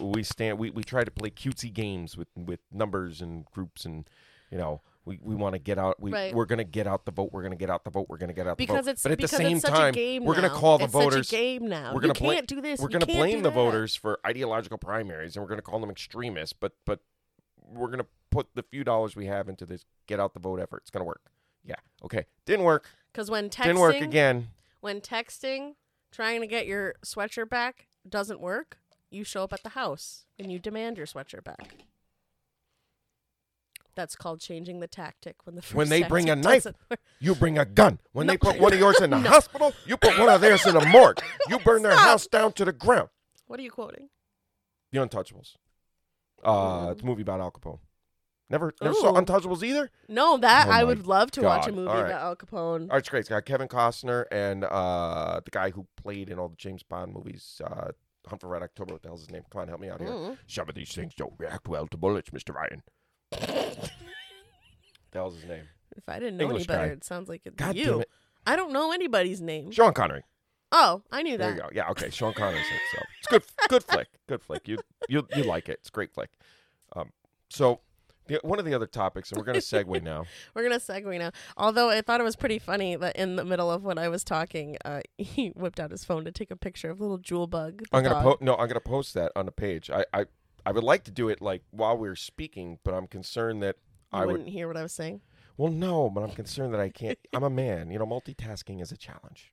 A we stand. We, we try to play cutesy games with with numbers and groups, and you know, we, we want to get out. We Right. we're gonna get out the vote. We're gonna get out the vote. We're gonna get out the because vote. it's but at because the same time, game we're gonna call the it's voters. A game now. we're gonna you blame- can't do this. We're gonna can't blame the voters for ideological primaries, and we're gonna call them extremists. But but we're gonna put the few dollars we have into this get out the vote effort. It's gonna work. Yeah. Okay. Didn't work. Because when texting, Didn't work again. when texting, trying to get your sweatshirt back doesn't work, you show up at the house and you demand your sweatshirt back. That's called changing the tactic when the When they bring a knife. You bring a gun. When No. they put one of yours in the No. hospital, you put one of theirs in the morgue. You burn their house down to the ground. What are you quoting? The Untouchables. Uh, Mm. it's a movie about Al Capone. Never, never saw Untouchables either. No, that Oh I my would love to watch a God. movie All right. about Al Capone. All right, it's great. It's got Kevin Costner and uh, the guy who played in all the James Bond movies. Uh, Hunt for Red October. What the hell's his name? Come on, help me out here. Mm. Some of these things don't react well to bullets, Mister Ryan. the hell's his name? If I didn't know English any better, guy. it sounds like it's God you. damn it, I don't know anybody's name. Sean Connery. Oh, I knew There that. you go. Yeah, okay. Sean Connery's it. So it's good. Good flick. Good flick. You you you like it. It's a great flick. Um, so the, one of the other topics, and we're gonna segue now. We're gonna segue now. Although I thought it was pretty funny that in the middle of when I was talking, uh, he whipped out his phone to take a picture of little jewel bug. I'm gonna dog. po- no, I'm gonna post that on the page. I, I I would like to do it like while we're speaking, but I'm concerned that You I would. wouldn't hear what I was saying. Well, no, but I'm concerned that I can't. I'm a man. You know, multitasking is a challenge.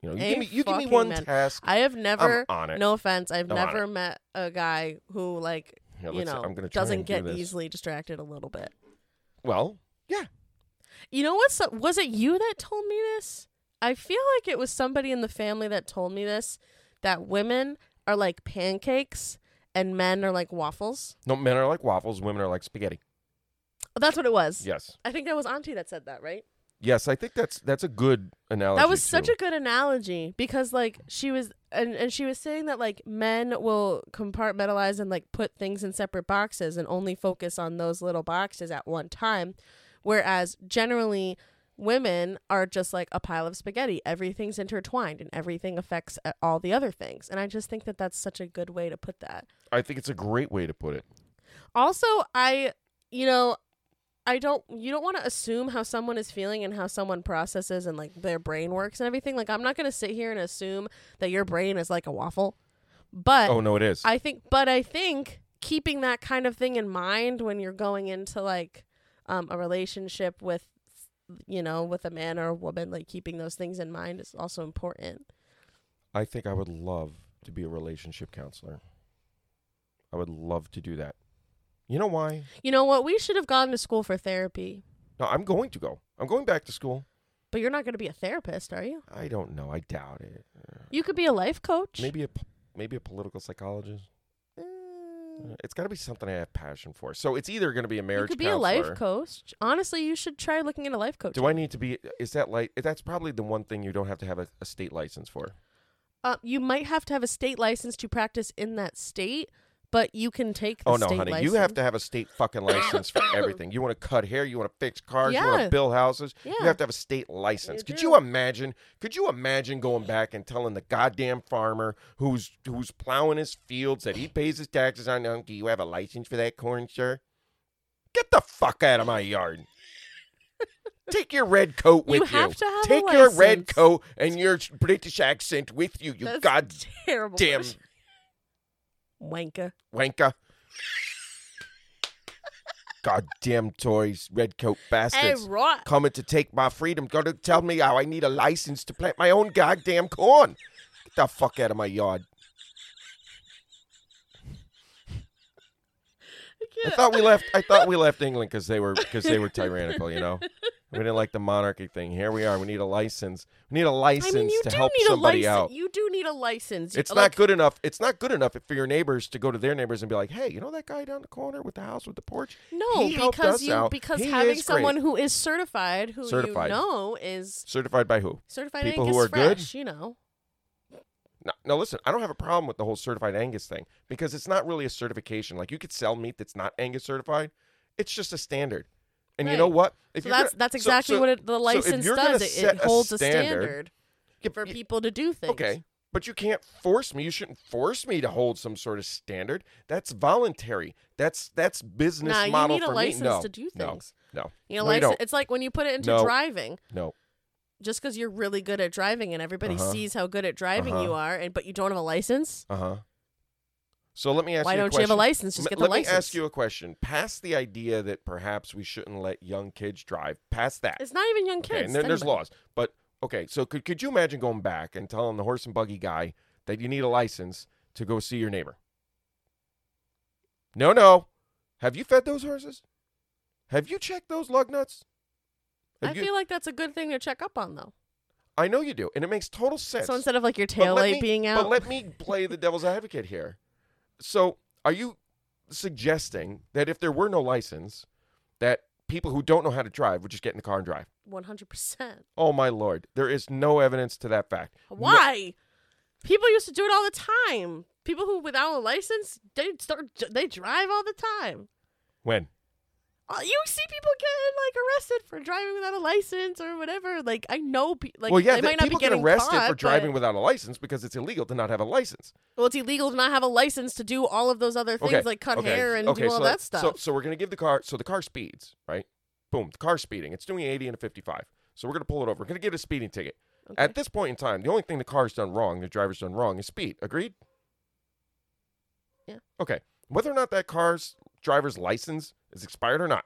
You know, you give me you give me one man. task. I have never. I'm on it. No offense, I've I'm never met a guy who like Here, you know I'm gonna doesn't and do get easily distracted a little bit. Well, yeah. You know what's was it you that told me this? I feel like it was somebody in the family that told me this that women are like pancakes and men are like waffles. no, men are like waffles. Women are like spaghetti. That's what it was. Yes, I think that was Auntie that said that, right? Yes. I think that's that's a good analogy. That was such a good analogy because like she was and, and she was saying that like men will compartmentalize and like put things in separate boxes and only focus on those little boxes at one time whereas generally women are just like a pile of spaghetti everything's intertwined and everything affects uh, all the other things and i just think that that's such a good way to put that I think it's a great way to put it. also i you know i don't you don't want to assume how someone is feeling and how someone processes and like their brain works and everything like i'm not going to sit here and assume that your brain is like a waffle but Oh no, it is. i think but i think keeping that kind of thing in mind when you're going into like um, a relationship with you know with a man or a woman like keeping those things in mind is also important I think I would love to be a relationship counselor. I would love to do that. You know why? you know what we should have gone to school for therapy No, I'm going to go. I'm going back to school. but you're not going to be a therapist are you I don't know. I doubt it. you could be a life coach Maybe a maybe a political psychologist. Uh, Uh, It's got to be something I have passion for. So it's either going to be a marriage you could be counselor. a life coach. Honestly, you should try looking into life coaching. Do I need to be? Is that like? That's probably the one thing you don't have to have a, a state license for. Uh, you might have to have a state license to practice in that state, but you can take the Oh no, state honey, license. you have to have a state fucking license for everything. You want to cut hair, you want to fix cars, you want Yeah. to build houses. Yeah. You have to have a state license. You could do. you imagine? Could you imagine going back and telling the goddamn farmer who's who's plowing his fields that he pays his taxes on? Um, do you have a license for that corn, sir? Get the fuck out of my yard. Take your red coat You with have to have a Take your red license. coat and your British accent with you. You That's goddamn terrible. Wanker. wanker. Goddamn toys, red coat Hey, bastards. right. Coming to take my freedom. Gonna tell me how I need a license to plant my own goddamn corn. Get the fuck out of my yard. I thought we left. I thought we left England because they were because they were tyrannical. You know, we didn't like the monarchy thing. Here we are. We need a license. We need a license I mean, you to do help need somebody a license. out. You do need a license. It's Like, not good enough. It's not good enough for your neighbors to go to their neighbors and be like, "Hey, you know that guy down the corner with the house with the porch? No, He because you out. because He having someone great. who is certified, who Certified. you know is Certified by who? certified People who Angus are good? fresh, you know. No, no, listen. I don't have a problem with the whole certified Angus thing because it's not really a certification. Like you could sell meat that's not Angus certified. It's just a standard. And you know what? If So that's gonna- that's exactly so- what it, the license you're does. It, it holds a standard- standard for people to do things. Okay, but you can't force me. You shouldn't force me to hold some sort of standard. That's voluntary. That's that's business Nah, you model need a for license me. No, to do no, things. no, You know, No, you license, don't. it's like when you put it into No. driving. no. Just because you're really good at driving and everybody Uh-huh. sees how good at driving Uh-huh. you are, and but you don't have a license, Uh huh. So let me ask why you. a don't you have a license? Just get the let license. me ask you a question. Past the idea that perhaps we shouldn't let young kids drive. Past that. It's not even young Okay, kids. and then there's laws. But okay, so could could you imagine going back and telling the horse and buggy guy that you need a license to go see your neighbor? No, no. Have you fed those horses? Have you checked those lug nuts? Have I you- feel like that's a good thing to check up on, though. I know you do, and it makes total sense. So instead of like your tail light me- being out, But let me play the devil's advocate here. So, are you suggesting that if there were no license, that people who don't know how to drive would just get in the car and drive. One hundred percent. Oh my lord, there is no evidence to that fact. No- Why? People used to do it all the time. People who without a license, they start they drive all the time. when? Uh, You see people getting like arrested for driving without a license or whatever. Like I know, pe- like well, yeah, they the- might not people be get getting arrested caught, for driving but- without a license because it's illegal to not have a license. well, it's illegal to not have a license to do all of those other things, Okay, like cut okay, hair and okay, do all so that stuff. So, so we're gonna give the car. So the car speeds, right? Boom, the car's speeding. It's doing 80 and a 55. So we're gonna pull it over. We're gonna give it a speeding ticket. At this point in time, the only thing the car's done wrong, the driver's done wrong, is speed. Agreed? Yeah. Okay. Whether or not that car's driver's license is expired or not,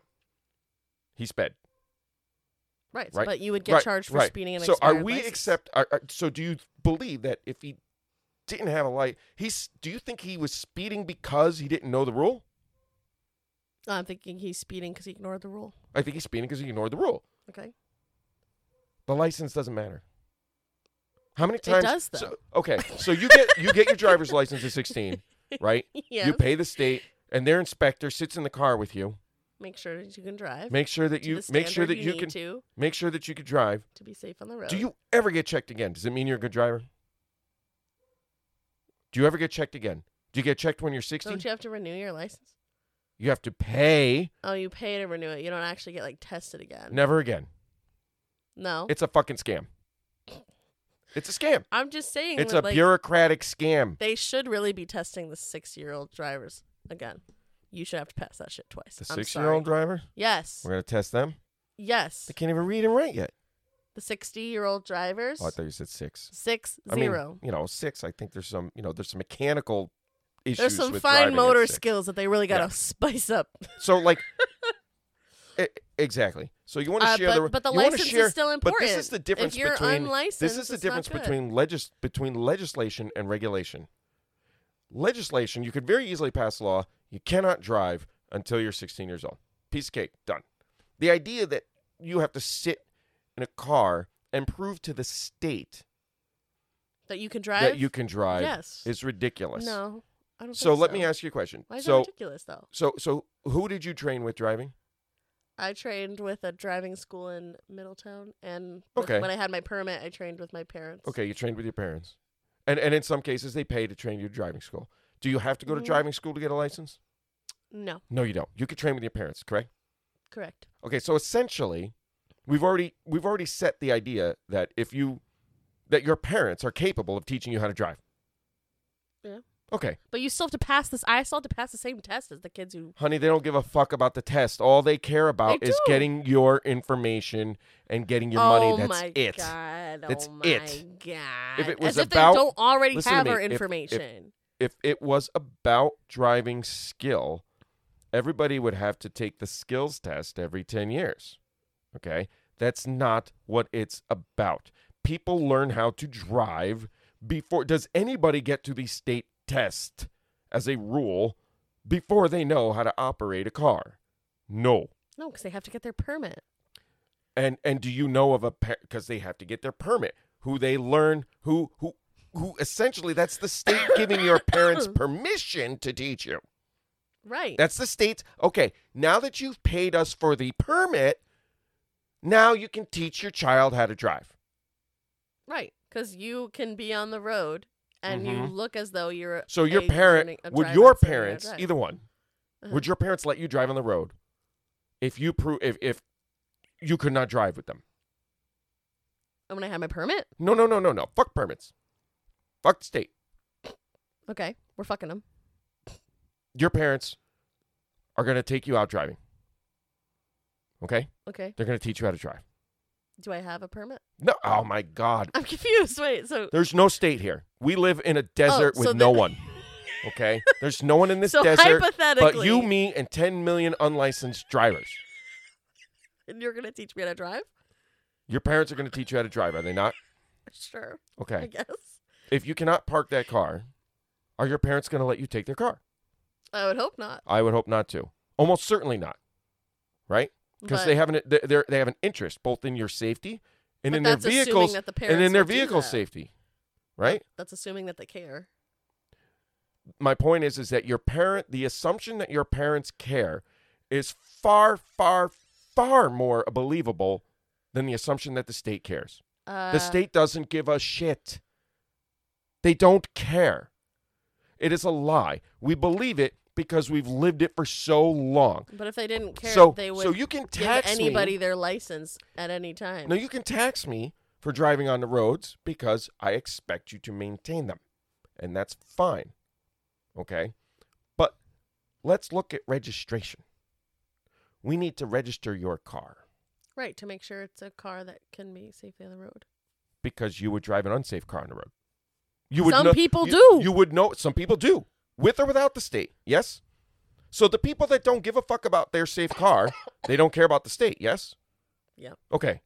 he sped. right, right, but you would get right, charged for right. speeding and So are we license. accept? Are, are- so do you believe that if he didn't have a light, he's? Do you think he was speeding because he didn't know the rule? I'm thinking he's speeding because he ignored the rule. I think he's speeding because he ignored the rule. Okay. The license doesn't matter. How many It times? does, though. So, okay, so you get you get your driver's license at 16, right? Yeah. You pay the state, and their inspector sits in the car with you. Make sure that you can drive. Make sure that you make sure that you need can to make sure that you can drive. to be safe on the road. Do you ever get checked again? Does it mean you're a good driver? Do you ever get checked again? Do you get checked when you're 16? Don't you have to renew your license? You have to pay. Oh, you pay to renew it. You don't actually get like tested again. Never again. No. It's a fucking scam. It's a scam. I'm just saying. It's a like, bureaucratic scam. They should really be testing the six-year-old drivers again. You should have to pass that shit twice. The I'm six-year-old sorry. driver. Yes. We're gonna test them. Yes. They can't even read and write yet. The sixty-year-old drivers. Oh, I thought you said six. Six I mean, zero. you know, six. I think there's some. You know, there's some mechanical issues. There's some with fine driving at motor six. skills that they really gotta Yeah. spice up. So like, e- exactly. So you want to Uh, share but, the. but the you wanna license share, is still important. But this is the difference if you're between. unlicensed, This is the it's not difference good. between legis between legislation and regulation. Legislation, you could very easily pass a law. You cannot drive until you're 16 years old. Piece of cake, done. The idea that you have to sit in a car and prove to the state that you can drive. that you can drive Yes. is ridiculous. No, I don't. So let me ask you a question. Why is so that ridiculous though? so so who did you train with driving? I trained with a driving school in Middletown, and Okay. when I had my permit, I trained with my parents. Okay, you trained with your parents. And and in some cases they pay to train you to driving school. Do you have to go to driving school to get a license? No, No, you don't. You could train with your parents, correct? correct. Okay, so essentially, we've already we've already set the idea that if you that your parents are capable of teaching you how to drive. Yeah. Okay, But you still have to pass this. I still have to pass the same test as the kids who. honey, they don't give a fuck about the test. All they care about They is do. getting your information and getting your oh money. That's my it. god! Oh That's oh it. god! If it was As if about- they don't already have our if- if- information. If it was about driving skill, everybody would have to take the skills test every 10 years. Okay? That's not what it's about. People learn how to drive before does anybody get to the state test as a rule before they know how to operate a car? No. no, because they have to get their permit. And and do you know of a because they have to get their permit who they learn who who who essentially that's the state giving your parents permission to teach you. Right. That's the state's okay. Now that you've paid us for the permit, now you can teach your child how to drive. right. Because you can be on the road and you Mhm. look as though you're. So your parent learning- would your that's learning how to parents either one Uh-huh. would your parents let you drive on the road if you prove if if you could not drive with them? And when I had my permit, No, no, no, no, no. Fuck permits. Fuck the state. okay, we're fucking them. Your parents are going to take you out driving. Okay? Okay. They're going to teach you how to drive. Do I have a permit? No, oh my god. I'm confused. Wait. So. There's no state here. We live in a oh, desert Oh, so with no the- one. Okay? There's no one in this so desert hypothetically, but you, me, and 10 million unlicensed drivers. and you're gonna teach me how to drive? Your parents are going to teach you how to drive, are they not? Sure. Okay. I Okay. guess. If you cannot park that car, are your parents going to let you take their car? I would hope not. I would hope not to. Almost certainly not. Right? Because they have an they they're- have an interest both in your safety and in their vehicles that the and in their vehicle safety. Right? That's assuming that they care. my point is is that your parent the assumption that your parents care is far far far more believable than the assumption that the state cares. Uh, The state doesn't give a shit. They don't care. It is a lie. We believe it because we've lived it for so long. But if they didn't care, so they would so you can give tax anybody me. their license at any time. No, you can tax me for driving on the roads because I expect you to maintain them. And that's fine. Okay? But let's look at registration. We need to register your car Right, to make sure it's a car that can be safely on the road. because you would drive an unsafe car on the road. You would Some know- people you- do. You would know some people do. With or without the state. Yes? So the people that don't give a fuck about their safe car, they don't care about the state, yes? Yep. Okay.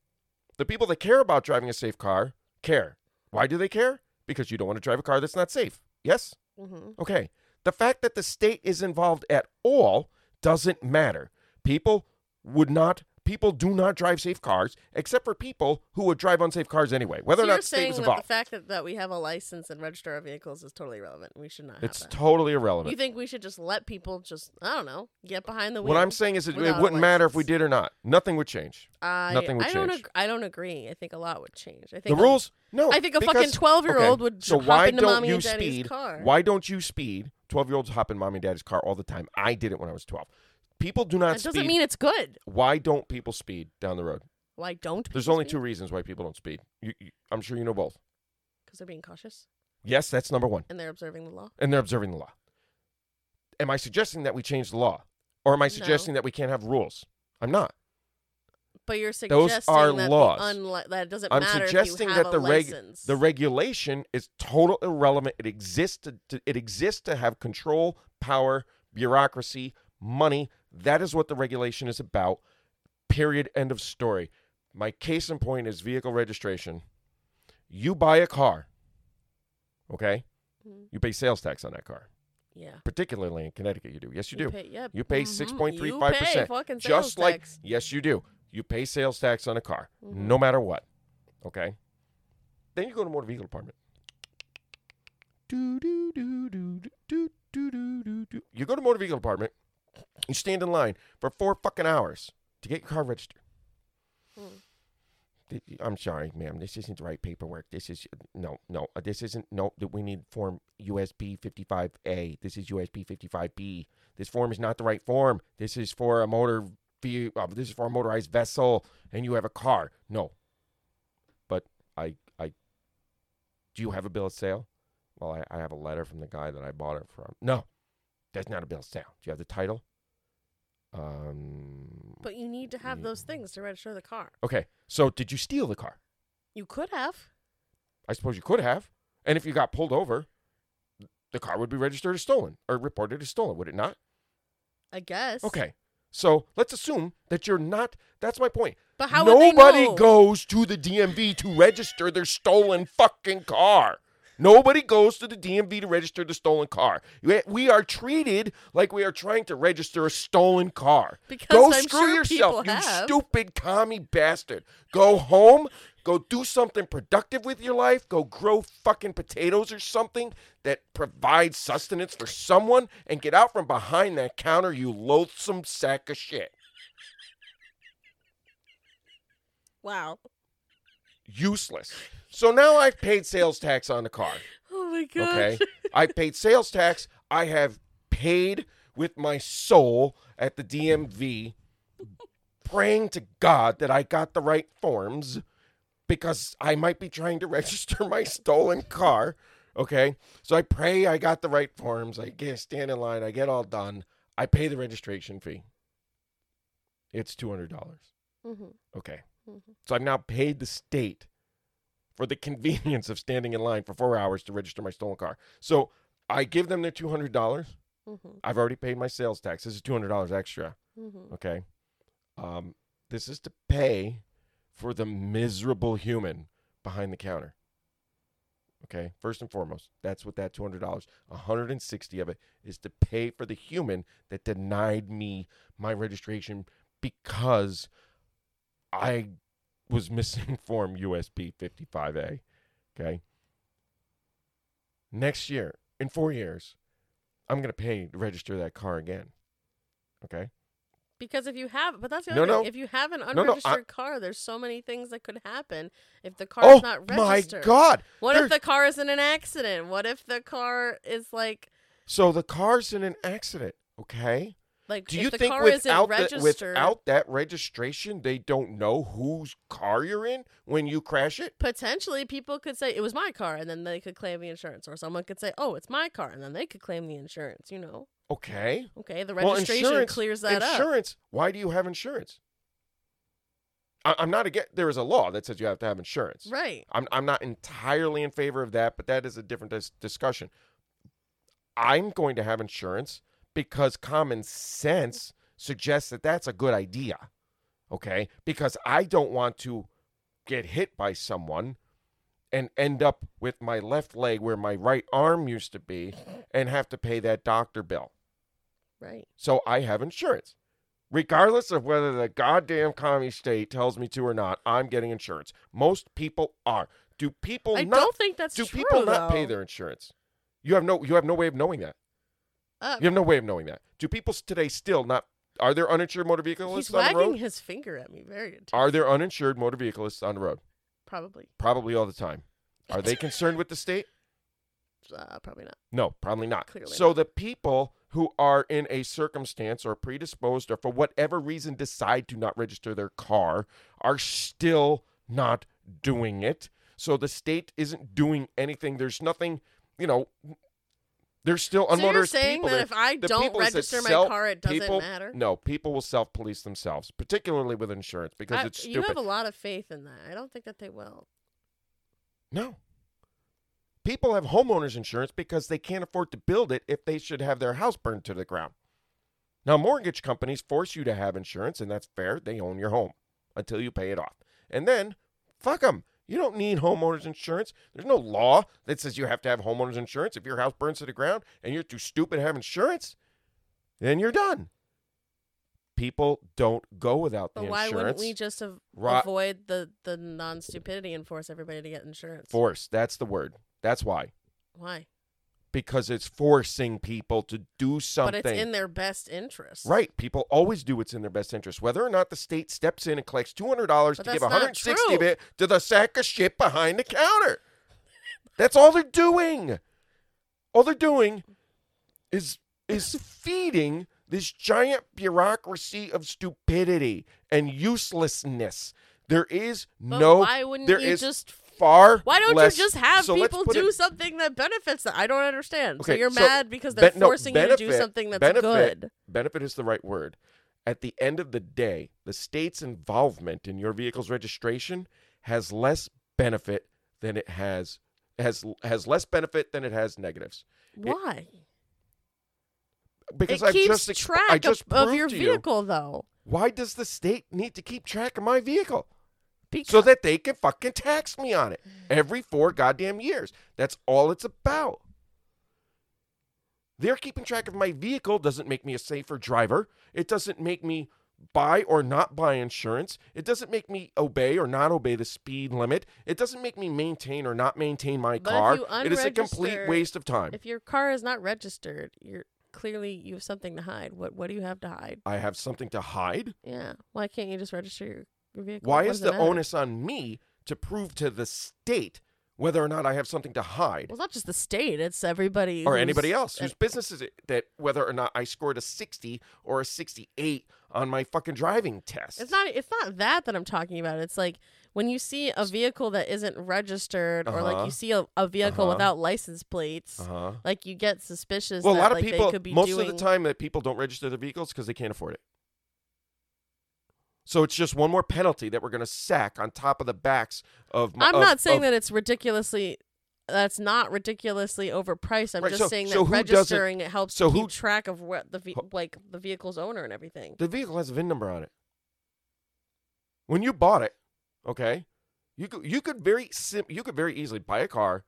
The people that care about driving a safe car care. Why do they care? Because you don't want to drive a car that's not safe. Yes? hmm Okay. The fact that the state is involved at all doesn't matter. People would not people do not drive safe cars except for people who would drive unsafe cars anyway. Whether so or not state saying was that involved. the fact that, that we have a license and register our vehicles is totally irrelevant. We should not have it's that. totally irrelevant. you think we should just let people just I don't know get behind the wheel? What I'm saying is it, it wouldn't matter if we did or not. Nothing would change. I, nothing would I don't. change. Ag- I don't agree. I think a lot would change. I think the rules? No. I think a because- fucking twelve-year-old okay, would So hop why into don't mommy you and daddy's speed? car. Why don't you speed? Twelve year olds hop in mommy and daddy's car all the time. I did it when I was twelve. People do not That speed. doesn't mean it's good. why don't people speed down the road? Why don't? There's only two reasons why people don't speed. You, you, I'm sure you know both. Because they're being cautious Yes, that's number one. and they're observing the law. And they're observing the law. Am I suggesting that we change the law? Or am I suggesting that we can't have rules? I'm not. But you're suggesting those are that laws. Unli- that doesn't I'm matter suggesting if you have that the reg- license. The regulation is total irrelevant. It exists to, to it exists to have control, power, bureaucracy, money. That is what the regulation is about. Period. End of story. My case in point is vehicle registration. You buy a car, okay? Mhm. You pay sales tax on that car. yeah. Particularly in Connecticut, you do. Yes, you, do. Pay, yep. You pay Mhm. six point three You five pay percent. Just like tax. yes, you do. You pay sales tax on a car, Mhm. no matter what. Okay. Then you go to motor vehicle department. Do do do do do do do do do. You go to motor vehicle department. You stand in line for four fucking hours to get your car registered. Mm. Th- I'm sorry, ma'am. This isn't the right paperwork. This is no, no. uh, This isn't no. We need form USB 55A. This is USB 55B. This form is not the right form. This is for a motor. Uh, this is for a motorized vessel, and you have a car. No. But I, I. Do you have a bill of sale? Well, I, I have a letter from the guy that I bought it from. No, that's not a bill of sale. Do you have the title? Um. But you need to have those things to register the car. Okay. So did you steal the car? You could have. I suppose you could have. And if you got pulled over, the car would be registered as stolen or reported as stolen, would it not? I guess. Okay. So let's assume that you're not. That's my point. But how would they Nobody know? goes to the DMV to register their stolen fucking car. Nobody goes to the DMV to register the stolen car. We- are treated like we are trying to register a stolen car. Because go I'm screw sure yourself, you stupid commie bastard. Go home, go do something productive with your life, go grow fucking potatoes or something that provides sustenance for someone, and get out from behind that counter, you loathsome sack of shit. Wow. Useless. So now I've paid sales tax on the car. Oh my god. Okay. I paid sales tax. I have paid with my soul at the DMV, praying to God that I got the right forms because I might be trying to register my stolen car. Okay. So I pray I got the right forms. I get stand in line. I get all done. I pay the registration fee. It's two hundred dollars. Mhm. Okay. Mhm. So I've now paid the state for the convenience of standing in line for four hours to register my stolen car. So I give them their two hundred dollars. Mhm. I've already paid my sales tax. This is two hundred dollars extra. Mhm. Okay. Um, this is to pay for the miserable human behind the counter. Okay. First and foremost, that's what that two hundred dollars, one hundred and sixty of it, is to pay for the human that denied me my registration because I was missing form USB 55A. Okay. Next year, in four years, I'm gonna pay to register that car again. Okay. Because if you have, but that's the No, other thing. no. If you have an no, I- unregistered car, there's so many things that could happen if the car Oh is not registered. Oh my. God! What There- if the car is in an accident? What if the car is like So the car's in an accident. Okay. Like Do if you the think car isn't without the, without that registration, they don't know whose car you're in when you crash it? potentially people could say it was my car and then they could claim the insurance or someone could say oh it's my car and then they could claim the insurance you know Okay. okay the Well, registration insurance- clears that up insurance. Why do you have insurance? I, I'm not against. There is a law that says you have to have insurance. right I'm I'm not entirely in favor of that, but that is a different dis- discussion. I'm going to have insurance because common sense suggests that that's a good idea. Okay? Because I don't want to get hit by someone and end up with my left leg where my right arm used to be and have to pay that doctor bill. right So I have insurance. Regardless of whether the goddamn commie state tells me to or not, I'm getting insurance. Most people are. Do people i not don't think that's do true people not pay their insurance? You have no you have no way of knowing that. Uh, You have no way of knowing that. Do people today still not are there uninsured motor he's on the wagging road? his finger at me very intense. Are there uninsured motor vehiclists on the road? probably Probably all the time. Are they concerned with the state? uh, probably not No, probably not. Clearly so not. the people who are in a circumstance or predisposed or for whatever reason decide to not register their car are still not doing it. So the state isn't doing anything. There's nothing, you know, there's still so you're saying people that if i The don't register my self- car it doesn't people, matter No, people will self-police themselves, particularly with insurance because I- it's you have a lot of faith in that i don't think that they will No. People have homeowners insurance because they can't afford to build it if they should have their house burned to the ground. Now, mortgage companies force you to have insurance, and that's fair. They own your home until you pay it off. And then, fuck them. You don't need homeowners insurance. There's no law that says you have to have homeowners insurance if your house burns to the ground and you're too stupid to have insurance. Then you're done. People don't go without the insurance. but why insurance. wouldn't we just av- Ro- avoid the the non stupidity and force everybody to get insurance Force. That's the word. That's why. why because it's forcing people to do something. but it's in their best interest right. People always do what's in their best interest. Whether or not the state steps in and collects two hundred dollars to give that's one not hundred sixty of it to the sack of shit behind the counter. That's all they're doing. All they're doing is is feeding this giant bureaucracy of stupidity and uselessness. There is But no why wouldn't there you is just far why don't less- you just have so people do it- something that benefits them? I don't understand. so Okay, you're so mad because they're Ben- no, forcing you to do something that's benefit- good. benefit is the right word. At the end of the day, the state's involvement in your vehicle's registration has less benefit than it has has has less benefit than it has negatives. Why? Because it keeps just track I just of, of your to you, vehicle though. why does the state need to keep track of my vehicle? Because So that they can fucking tax me on it every four goddamn years. That's all it's about. They're keeping track of my vehicle doesn't make me a safer driver. It doesn't make me buy or not buy insurance. It doesn't make me obey or not obey the speed limit. It doesn't make me maintain or not maintain my But car. It is a complete waste of time. if your car is not registered, you're clearly you have something to hide. What what do you have to hide? I have something to hide. Yeah. Why can't you just register your, your vehicle? Why is the matter? onus on me to prove to the state whether or not I have something to hide? Well, it's not just the state; it's everybody or anybody else whose business is it that whether or not I scored a 60 or a 68 on my fucking driving test. It's not. It's not that that I'm talking about. It's like when you see a vehicle that isn't registered, or like Uh-huh. you see a, a vehicle Uh-huh. without license plates, Uh-huh. like you get suspicious. Well, a lot of like, people they could be most doing, of the time that people don't register their vehicles because they can't afford it. So it's just one more penalty that we're going to sack on top of the backs of my- I'm of- not saying of- that it's ridiculously. That's not ridiculously overpriced. I'm Right, just so- saying that doesn't- registering it helps so to who- keep track of what the like the vehicle's owner and everything. the vehicle has a VIN number on it. When you bought it, okay, you could you could very sim- you could very easily buy a car.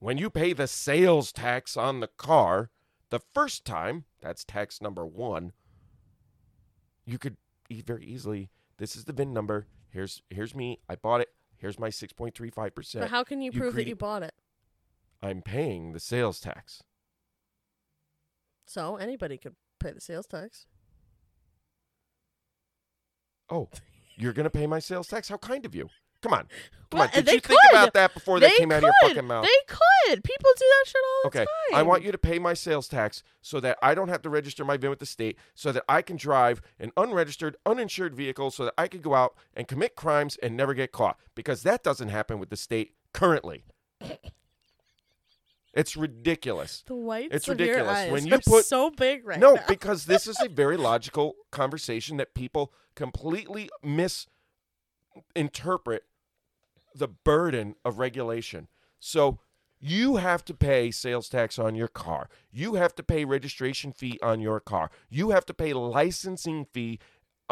When you pay the sales tax on the car the first time, that's tax number one. You could very easily. This is the VIN number. Here's here's me. I bought it. Here's my 6.35%. But percent. how can you you prove that you bought it? I'm paying the sales tax. So anybody could pay the sales tax. Oh, you're gonna pay my sales tax? How kind of you. Come on. Come What? on. Did you think about that before that they came out of your fucking mouth? They could. People do that shit all the Okay, time. I want you to pay my sales tax so that I don't have to register my VIN with the state, so that I can drive an unregistered, uninsured vehicle, so that I could go out and commit crimes and never get caught. Because that doesn't happen with the state currently. It's ridiculous. The whites It's ridiculous. When you put- so big right now. no, now. because this is a very logical conversation that people completely misinterpret the burden of regulation. So you have to pay sales tax on your car. You have to pay registration fee on your car. You have to pay licensing fee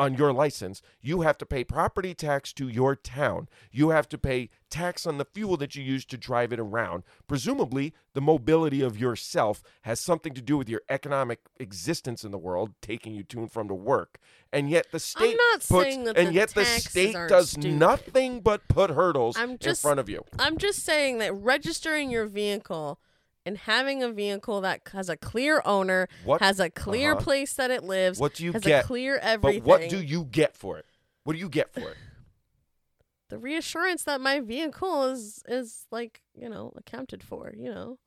on your license. You have to pay property tax to your town. You have to pay tax on the fuel that you use to drive it around. Presumably, the mobility of yourself has something to do with your economic existence in the world, taking you to and from to work. And yet the state not puts, saying that and the yet the state does stupid. nothing but put hurdles I'm in front of you. I'm just saying that registering your vehicle and having a vehicle that has a clear owner, What- has a clear uh-huh. place that it lives, What do you has get? a clear But what do you get for it? What do you get for it? the reassurance that my vehicle is is like you know accounted for. You know,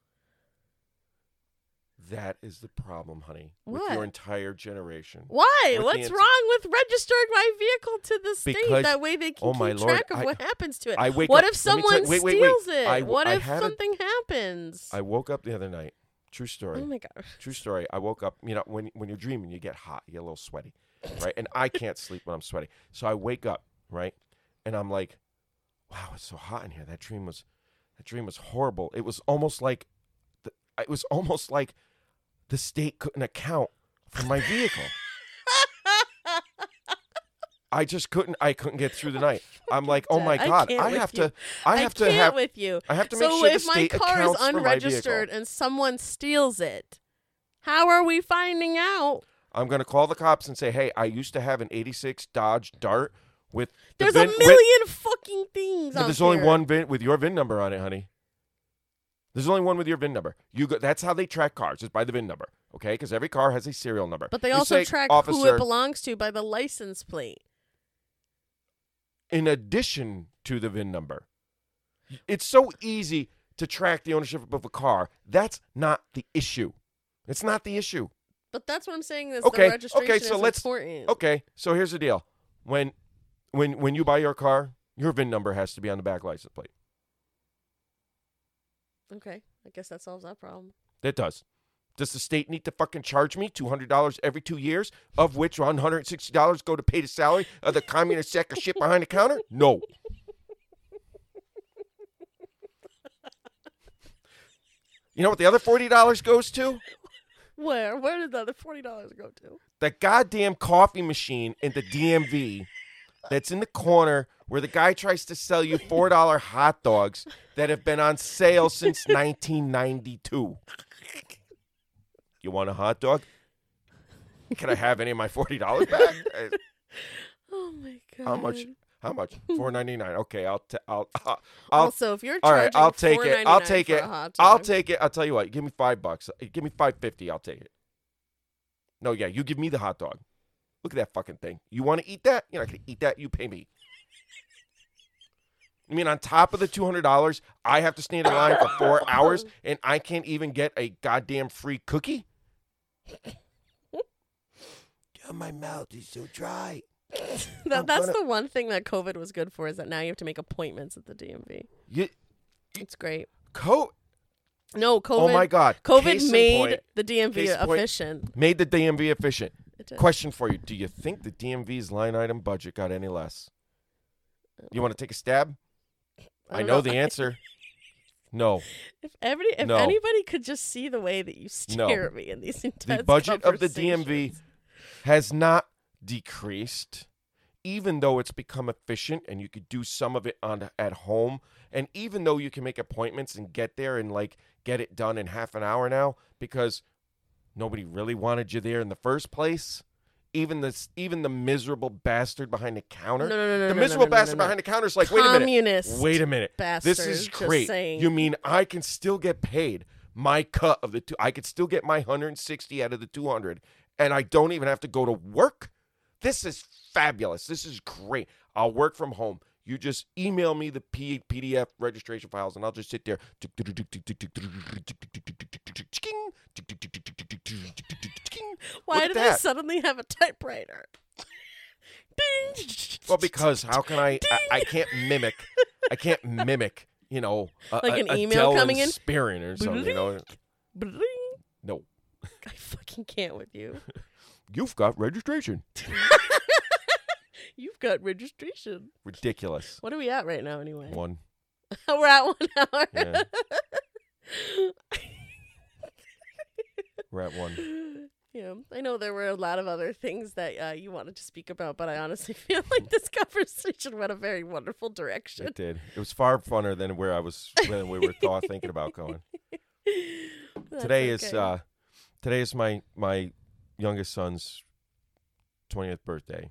That is the problem, honey, with What? your entire generation. why? With What's wrong with registering my vehicle to the state? Because- that way they can oh keep my Lord, track of I- what happens to it. I wake what up- if let me tell- someone wait, wait, wait. steals it? I- what I if had a- something happens? I woke up the other night. True story. oh my god. True story. I woke up. You know, when when you're dreaming, you get hot. You get a little sweaty, right? And I can't sleep when I'm sweaty. So I wake up, right? And I'm like, "Wow, it's so hot in here." That dream was, that dream was horrible. It was almost like, the, it was almost like the state couldn't account for my vehicle. I just couldn't. I couldn't get through the night. I'm like, "Oh my god, can't I have you. to. I have to can't have. with you. I have to make so sure the if my state car is accounts for my unregistered vehicle." and someone steals it, how are we finding out? I'm going to call the cops and say, "Hey, I used to have an '86 Dodge Dart with the There's VIN, a with- million fucking things. There's only one VIN with your VIN number on it, honey. There's only one with your VIN number. You go, that's how they track cars, is by the VIN number. Okay, because every car has a serial number. But they You also say, track who it belongs to by the license plate. in addition to the VIN number. It's so easy to track the ownership of a car. That's not the issue. It's not the issue. But that's what I'm saying. Is Okay, the registration okay, so is let's- important. Okay, so here's the deal. When when when you buy your car, your VIN number has to be on the back license plate. Okay, I guess that solves that problem. It does. Does the state need to fucking charge me two hundred dollars every two years, of which one hundred and sixty dollars go to pay the salary of the communist sack of shit behind the counter? No. You know what the other forty dollars goes to? Where? Where did the other forty dollars go to? The goddamn coffee machine in the DMV that's in the corner where the guy tries to sell you four dollar hot dogs that have been on sale since nineteen ninety two. You want a hot dog? Can I have any of my forty dollars back? Oh my god. How much? How much? Four ninety nine. Okay, I'll t- I'll I'll, I'll also, if you're all right. I'll take it. I'll take it. I'll take it. I'll tell you what. Give me five bucks. Give me five fifty. I'll take it. No, yeah, you give me the hot dog. Look at that fucking thing. You want to eat that? You're not gonna eat that. You pay me. I mean on top of the two hundred dollars, I have to stand in line for four hours and I can't even get a goddamn free cookie? Oh, my mouth is so dry. That, that's gonna- the one thing that COVID was good for is that now you have to make appointments at the DMV. You, It's great. co- No, COVID. oh my god. COVID made point, the DMV point. efficient. made the DMV efficient. It. Question for you: Do you think the DMV's line item budget got any less? You want to take a stab? I, don't know the answer. No, If every if No. anybody could just see the way that you No. stare at me in these intense the budget of the DMV has not decreased, even though it's become efficient and you could do some of it on at home, and even though you can make appointments and get there and like get it done in half an hour now because nobody really wanted you there in the first place. Even the even the miserable bastard behind the counter. No, no, no, no, the no, miserable no, no, bastard behind the counter is like, wait a minute. Communist Wait a minute. This is just great. saying. You mean I can still get paid my cut of the two. I could still get my 160 out of the 200, and I don't even have to go to work. This is fabulous. This is great. I'll work from home. You just email me the P- PDF registration files, and I'll just sit there. Why did I that. suddenly have a typewriter? Ding. Well, because how can I? I, I can't mimic. I can't mimic. You know, a, Like an a email coming in? Or something. You know, Bling. no. I fucking can't with you. You've got registration. You've got registration. Ridiculous. What are we at right now, anyway? One. We're at one hour. Yeah. We're at one. Yeah, I know there were a lot of other things that uh, you wanted to speak about, but I honestly feel like this conversation went a very wonderful direction. It did. It was far funner than where I was when we were thought thinking about going. Today is uh today is my my youngest son's 20th birthday.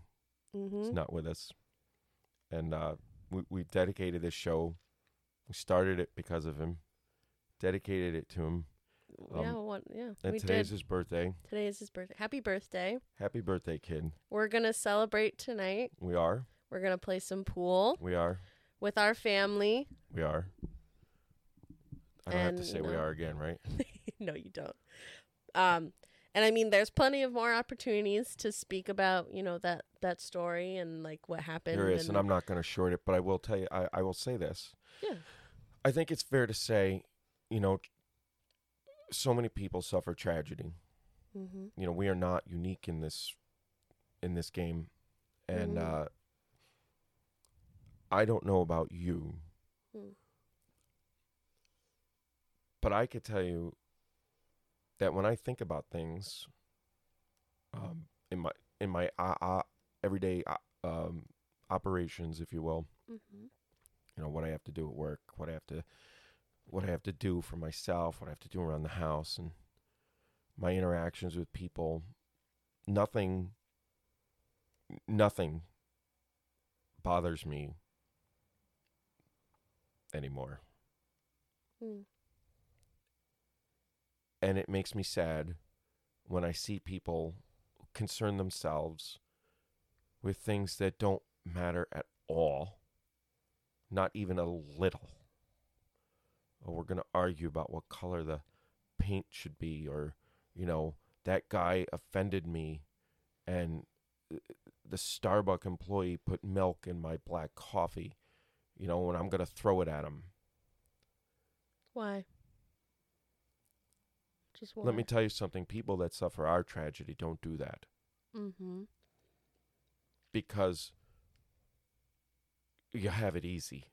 Mhm. He's not with us. And uh we we dedicated this show. We started it because of him. Dedicated it to him. Yeah, um, one, yeah, And we today's did. his birthday. Today is his birthday. Happy birthday! Happy birthday, kid. We're gonna celebrate tonight. We are. We're gonna play some pool We are. with our family. We are. I don't have to say you we are again, right? no, you don't. Um, and I mean, there's plenty of more opportunities to speak about, you know, that that story and like what happened. There is, and and I'm not going to short it, but I will tell you, I, I will say this. Yeah. I think it's fair to say, you know, so many people suffer tragedy. Mhm. You know, we are not unique in this in this game, and Mhm. uh, I don't know about you, Mm. but I could tell you that when I think about things, um, in my in my uh, uh, everyday uh, um, operations, if you will, Mhm. you know what I have to do at work, what I have to what I have to do for myself, what I have to do around the house and my interactions with people, nothing nothing bothers me anymore. Mm. And it makes me sad when I see people concern themselves with things that don't matter at all, not even a little. Or we're going to argue about what color the paint should be, or, you know, that guy offended me and uh, the Starbucks employee put milk in my black coffee, you know, and I'm going to throw it at him. Why? Just why? Let me tell you something people that suffer our tragedy don't do that mm-hmm. because you have it easy.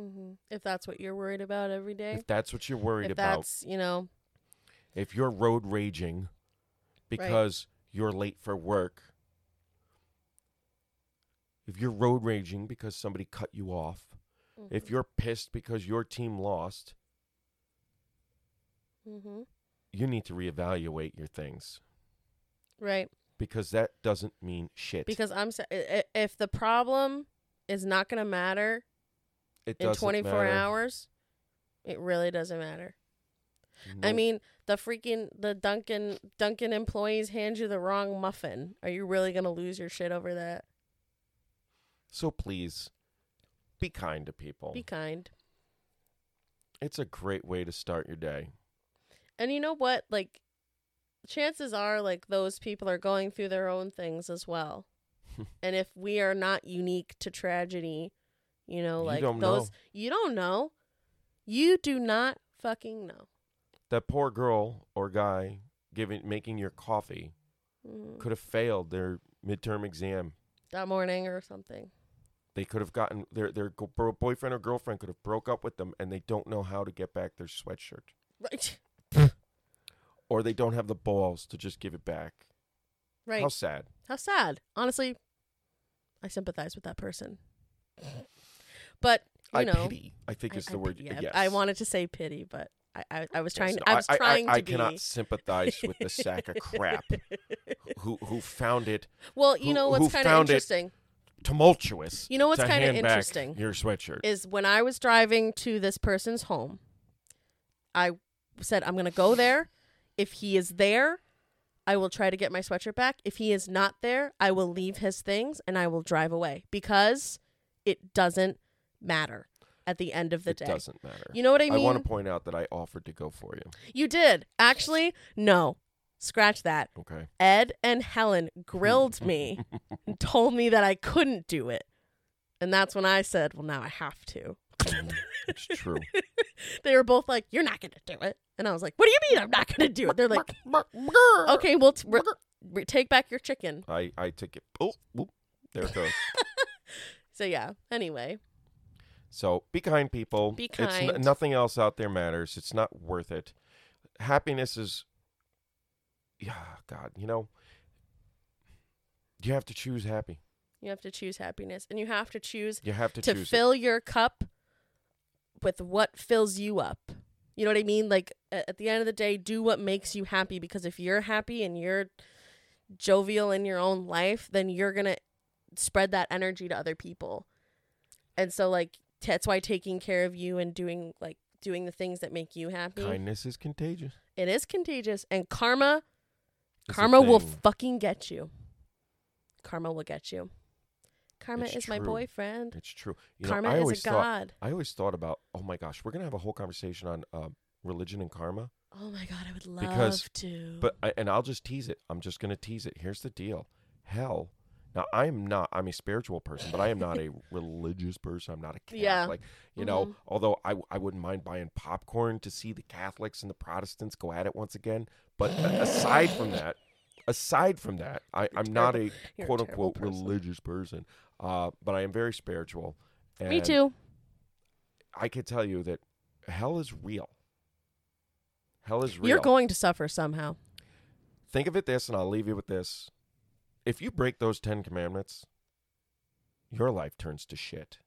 Mm-hmm. If that's what you're worried about every day. If that's what you're worried if about, that's you know. If you're road raging because you're late for work, if you're road raging because somebody cut you off, if mhm, you're pissed because your team lost, mhm. you need to reevaluate your things. Right. Because that doesn't mean shit. because I'm sa- i- i- if the problem is not going to matter it in 24 matter. hours, it really doesn't matter. I mean, the freaking the Dunkin' Dunkin' employees hand you the wrong muffin. Are you really going to lose your shit over that? so please be kind to people. Be kind. it's a great way to start your day. And you know what? Like, chances are, like, those people are going through their own things as well. and if we are not unique to tragedy, you know, like don't those, know. you don't know. You do not fucking know. That poor girl or guy giving making your coffee Mm, could have failed their midterm exam. that morning or something. They could have gotten their their go- boyfriend or girlfriend could have broke up with them, and they don't know how to get back their sweatshirt, Right. or they don't have the balls to just give it back. Right. How sad. How sad. Honestly, I sympathize with that person. But you I know, pity. I think I- is I the word. Uh, yeah, yes. I wanted to say pity, but I, I, I was trying. Yes, I no, was trying I, to I be. cannot sympathize with the sack of crap who who found it well, you who- know what's kind of interesting tumultuous. You know what's kinda interesting? Your sweatshirt. is when I was driving to this person's home, I said, I'm going to go there. If he is there, I will try to get my sweatshirt back. If he is not there, I will leave his things and I will drive away because it doesn't matter at the end of the it day. It doesn't matter. You know what I mean? I want to point out that I offered to go for you. you did. Actually, no. Scratch that. Okay. Ed and Helen grilled me and told me that I couldn't do it. And that's when I said, well, now I have to. Mm, it's true. They were both like, you're not going to do it. And I was like, what do you mean I'm not going to do it? They're like, okay, well, t- re- re- take back your chicken. I I took it. Oh, whoop, there it goes. So, yeah, anyway. So be kind, people. Be It's n- kind. nothing else out there matters. It's not worth it. Happiness is. Yeah, God, you know. You have to choose happy. You have to choose happiness and you have to choose You have to, to choose. it. fill your cup with what fills you up. You know what I mean? Like at the end of the day, do what makes you happy because if you're happy and you're jovial in your own life, then you're going to spread that energy to other people. And so like that's why taking care of you and doing like doing the things that make you happy, Kindness is contagious. it is contagious and karma It's karma will fucking get you. Karma will get you. Karma It's is my boyfriend. It's true. You know, Karma I is always a thought. god. I always thought about. Oh my gosh, we're gonna have a whole conversation on uh, religion and karma. Oh my god, I would love Because- to. But I, and I'll just tease it. I'm just gonna tease it. Here's the deal. Hell. Now I'm not. I'm a spiritual person, but I am not a religious person. I'm not a Catholic. Yeah. You know, Mhm. although I I wouldn't mind buying popcorn to see the Catholics and the Protestants go at it once again. But aside from that, aside from that, I, I'm not a You're quote terrible unquote person. religious person. Uh, but I am very spiritual. And Me too. I can tell you that hell is real. Hell is real. You're going to suffer somehow. Think of it this, and I'll leave you with this. If you break those Ten Commandments, your life turns to shit.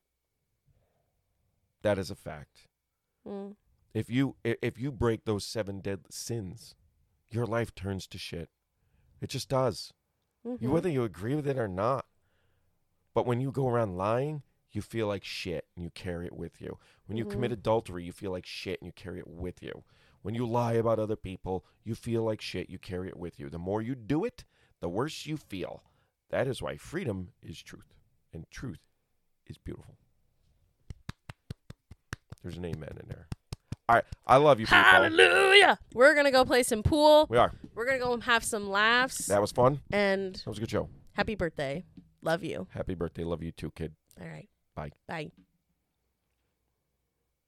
That is a fact. Mm. If you if you break those seven dead sins, your life turns to shit. It just does. You, Mhm. whether you agree with it or not. But when you go around lying, you feel like shit and you carry it with you. When you commit Mhm. adultery, you feel like shit and you carry it with you. When you lie about other people, you feel like shit, you carry it with you. The more you do it, the worse you feel. That is why freedom is truth, and truth is beautiful. There's an amen in there. All right, I love you people. Hallelujah. We're going to go play some pool. We are. We're going to go have some laughs. That was fun. and That was a good show. happy birthday. Love you. Happy birthday. Love you too, kid. All right. Bye. Bye.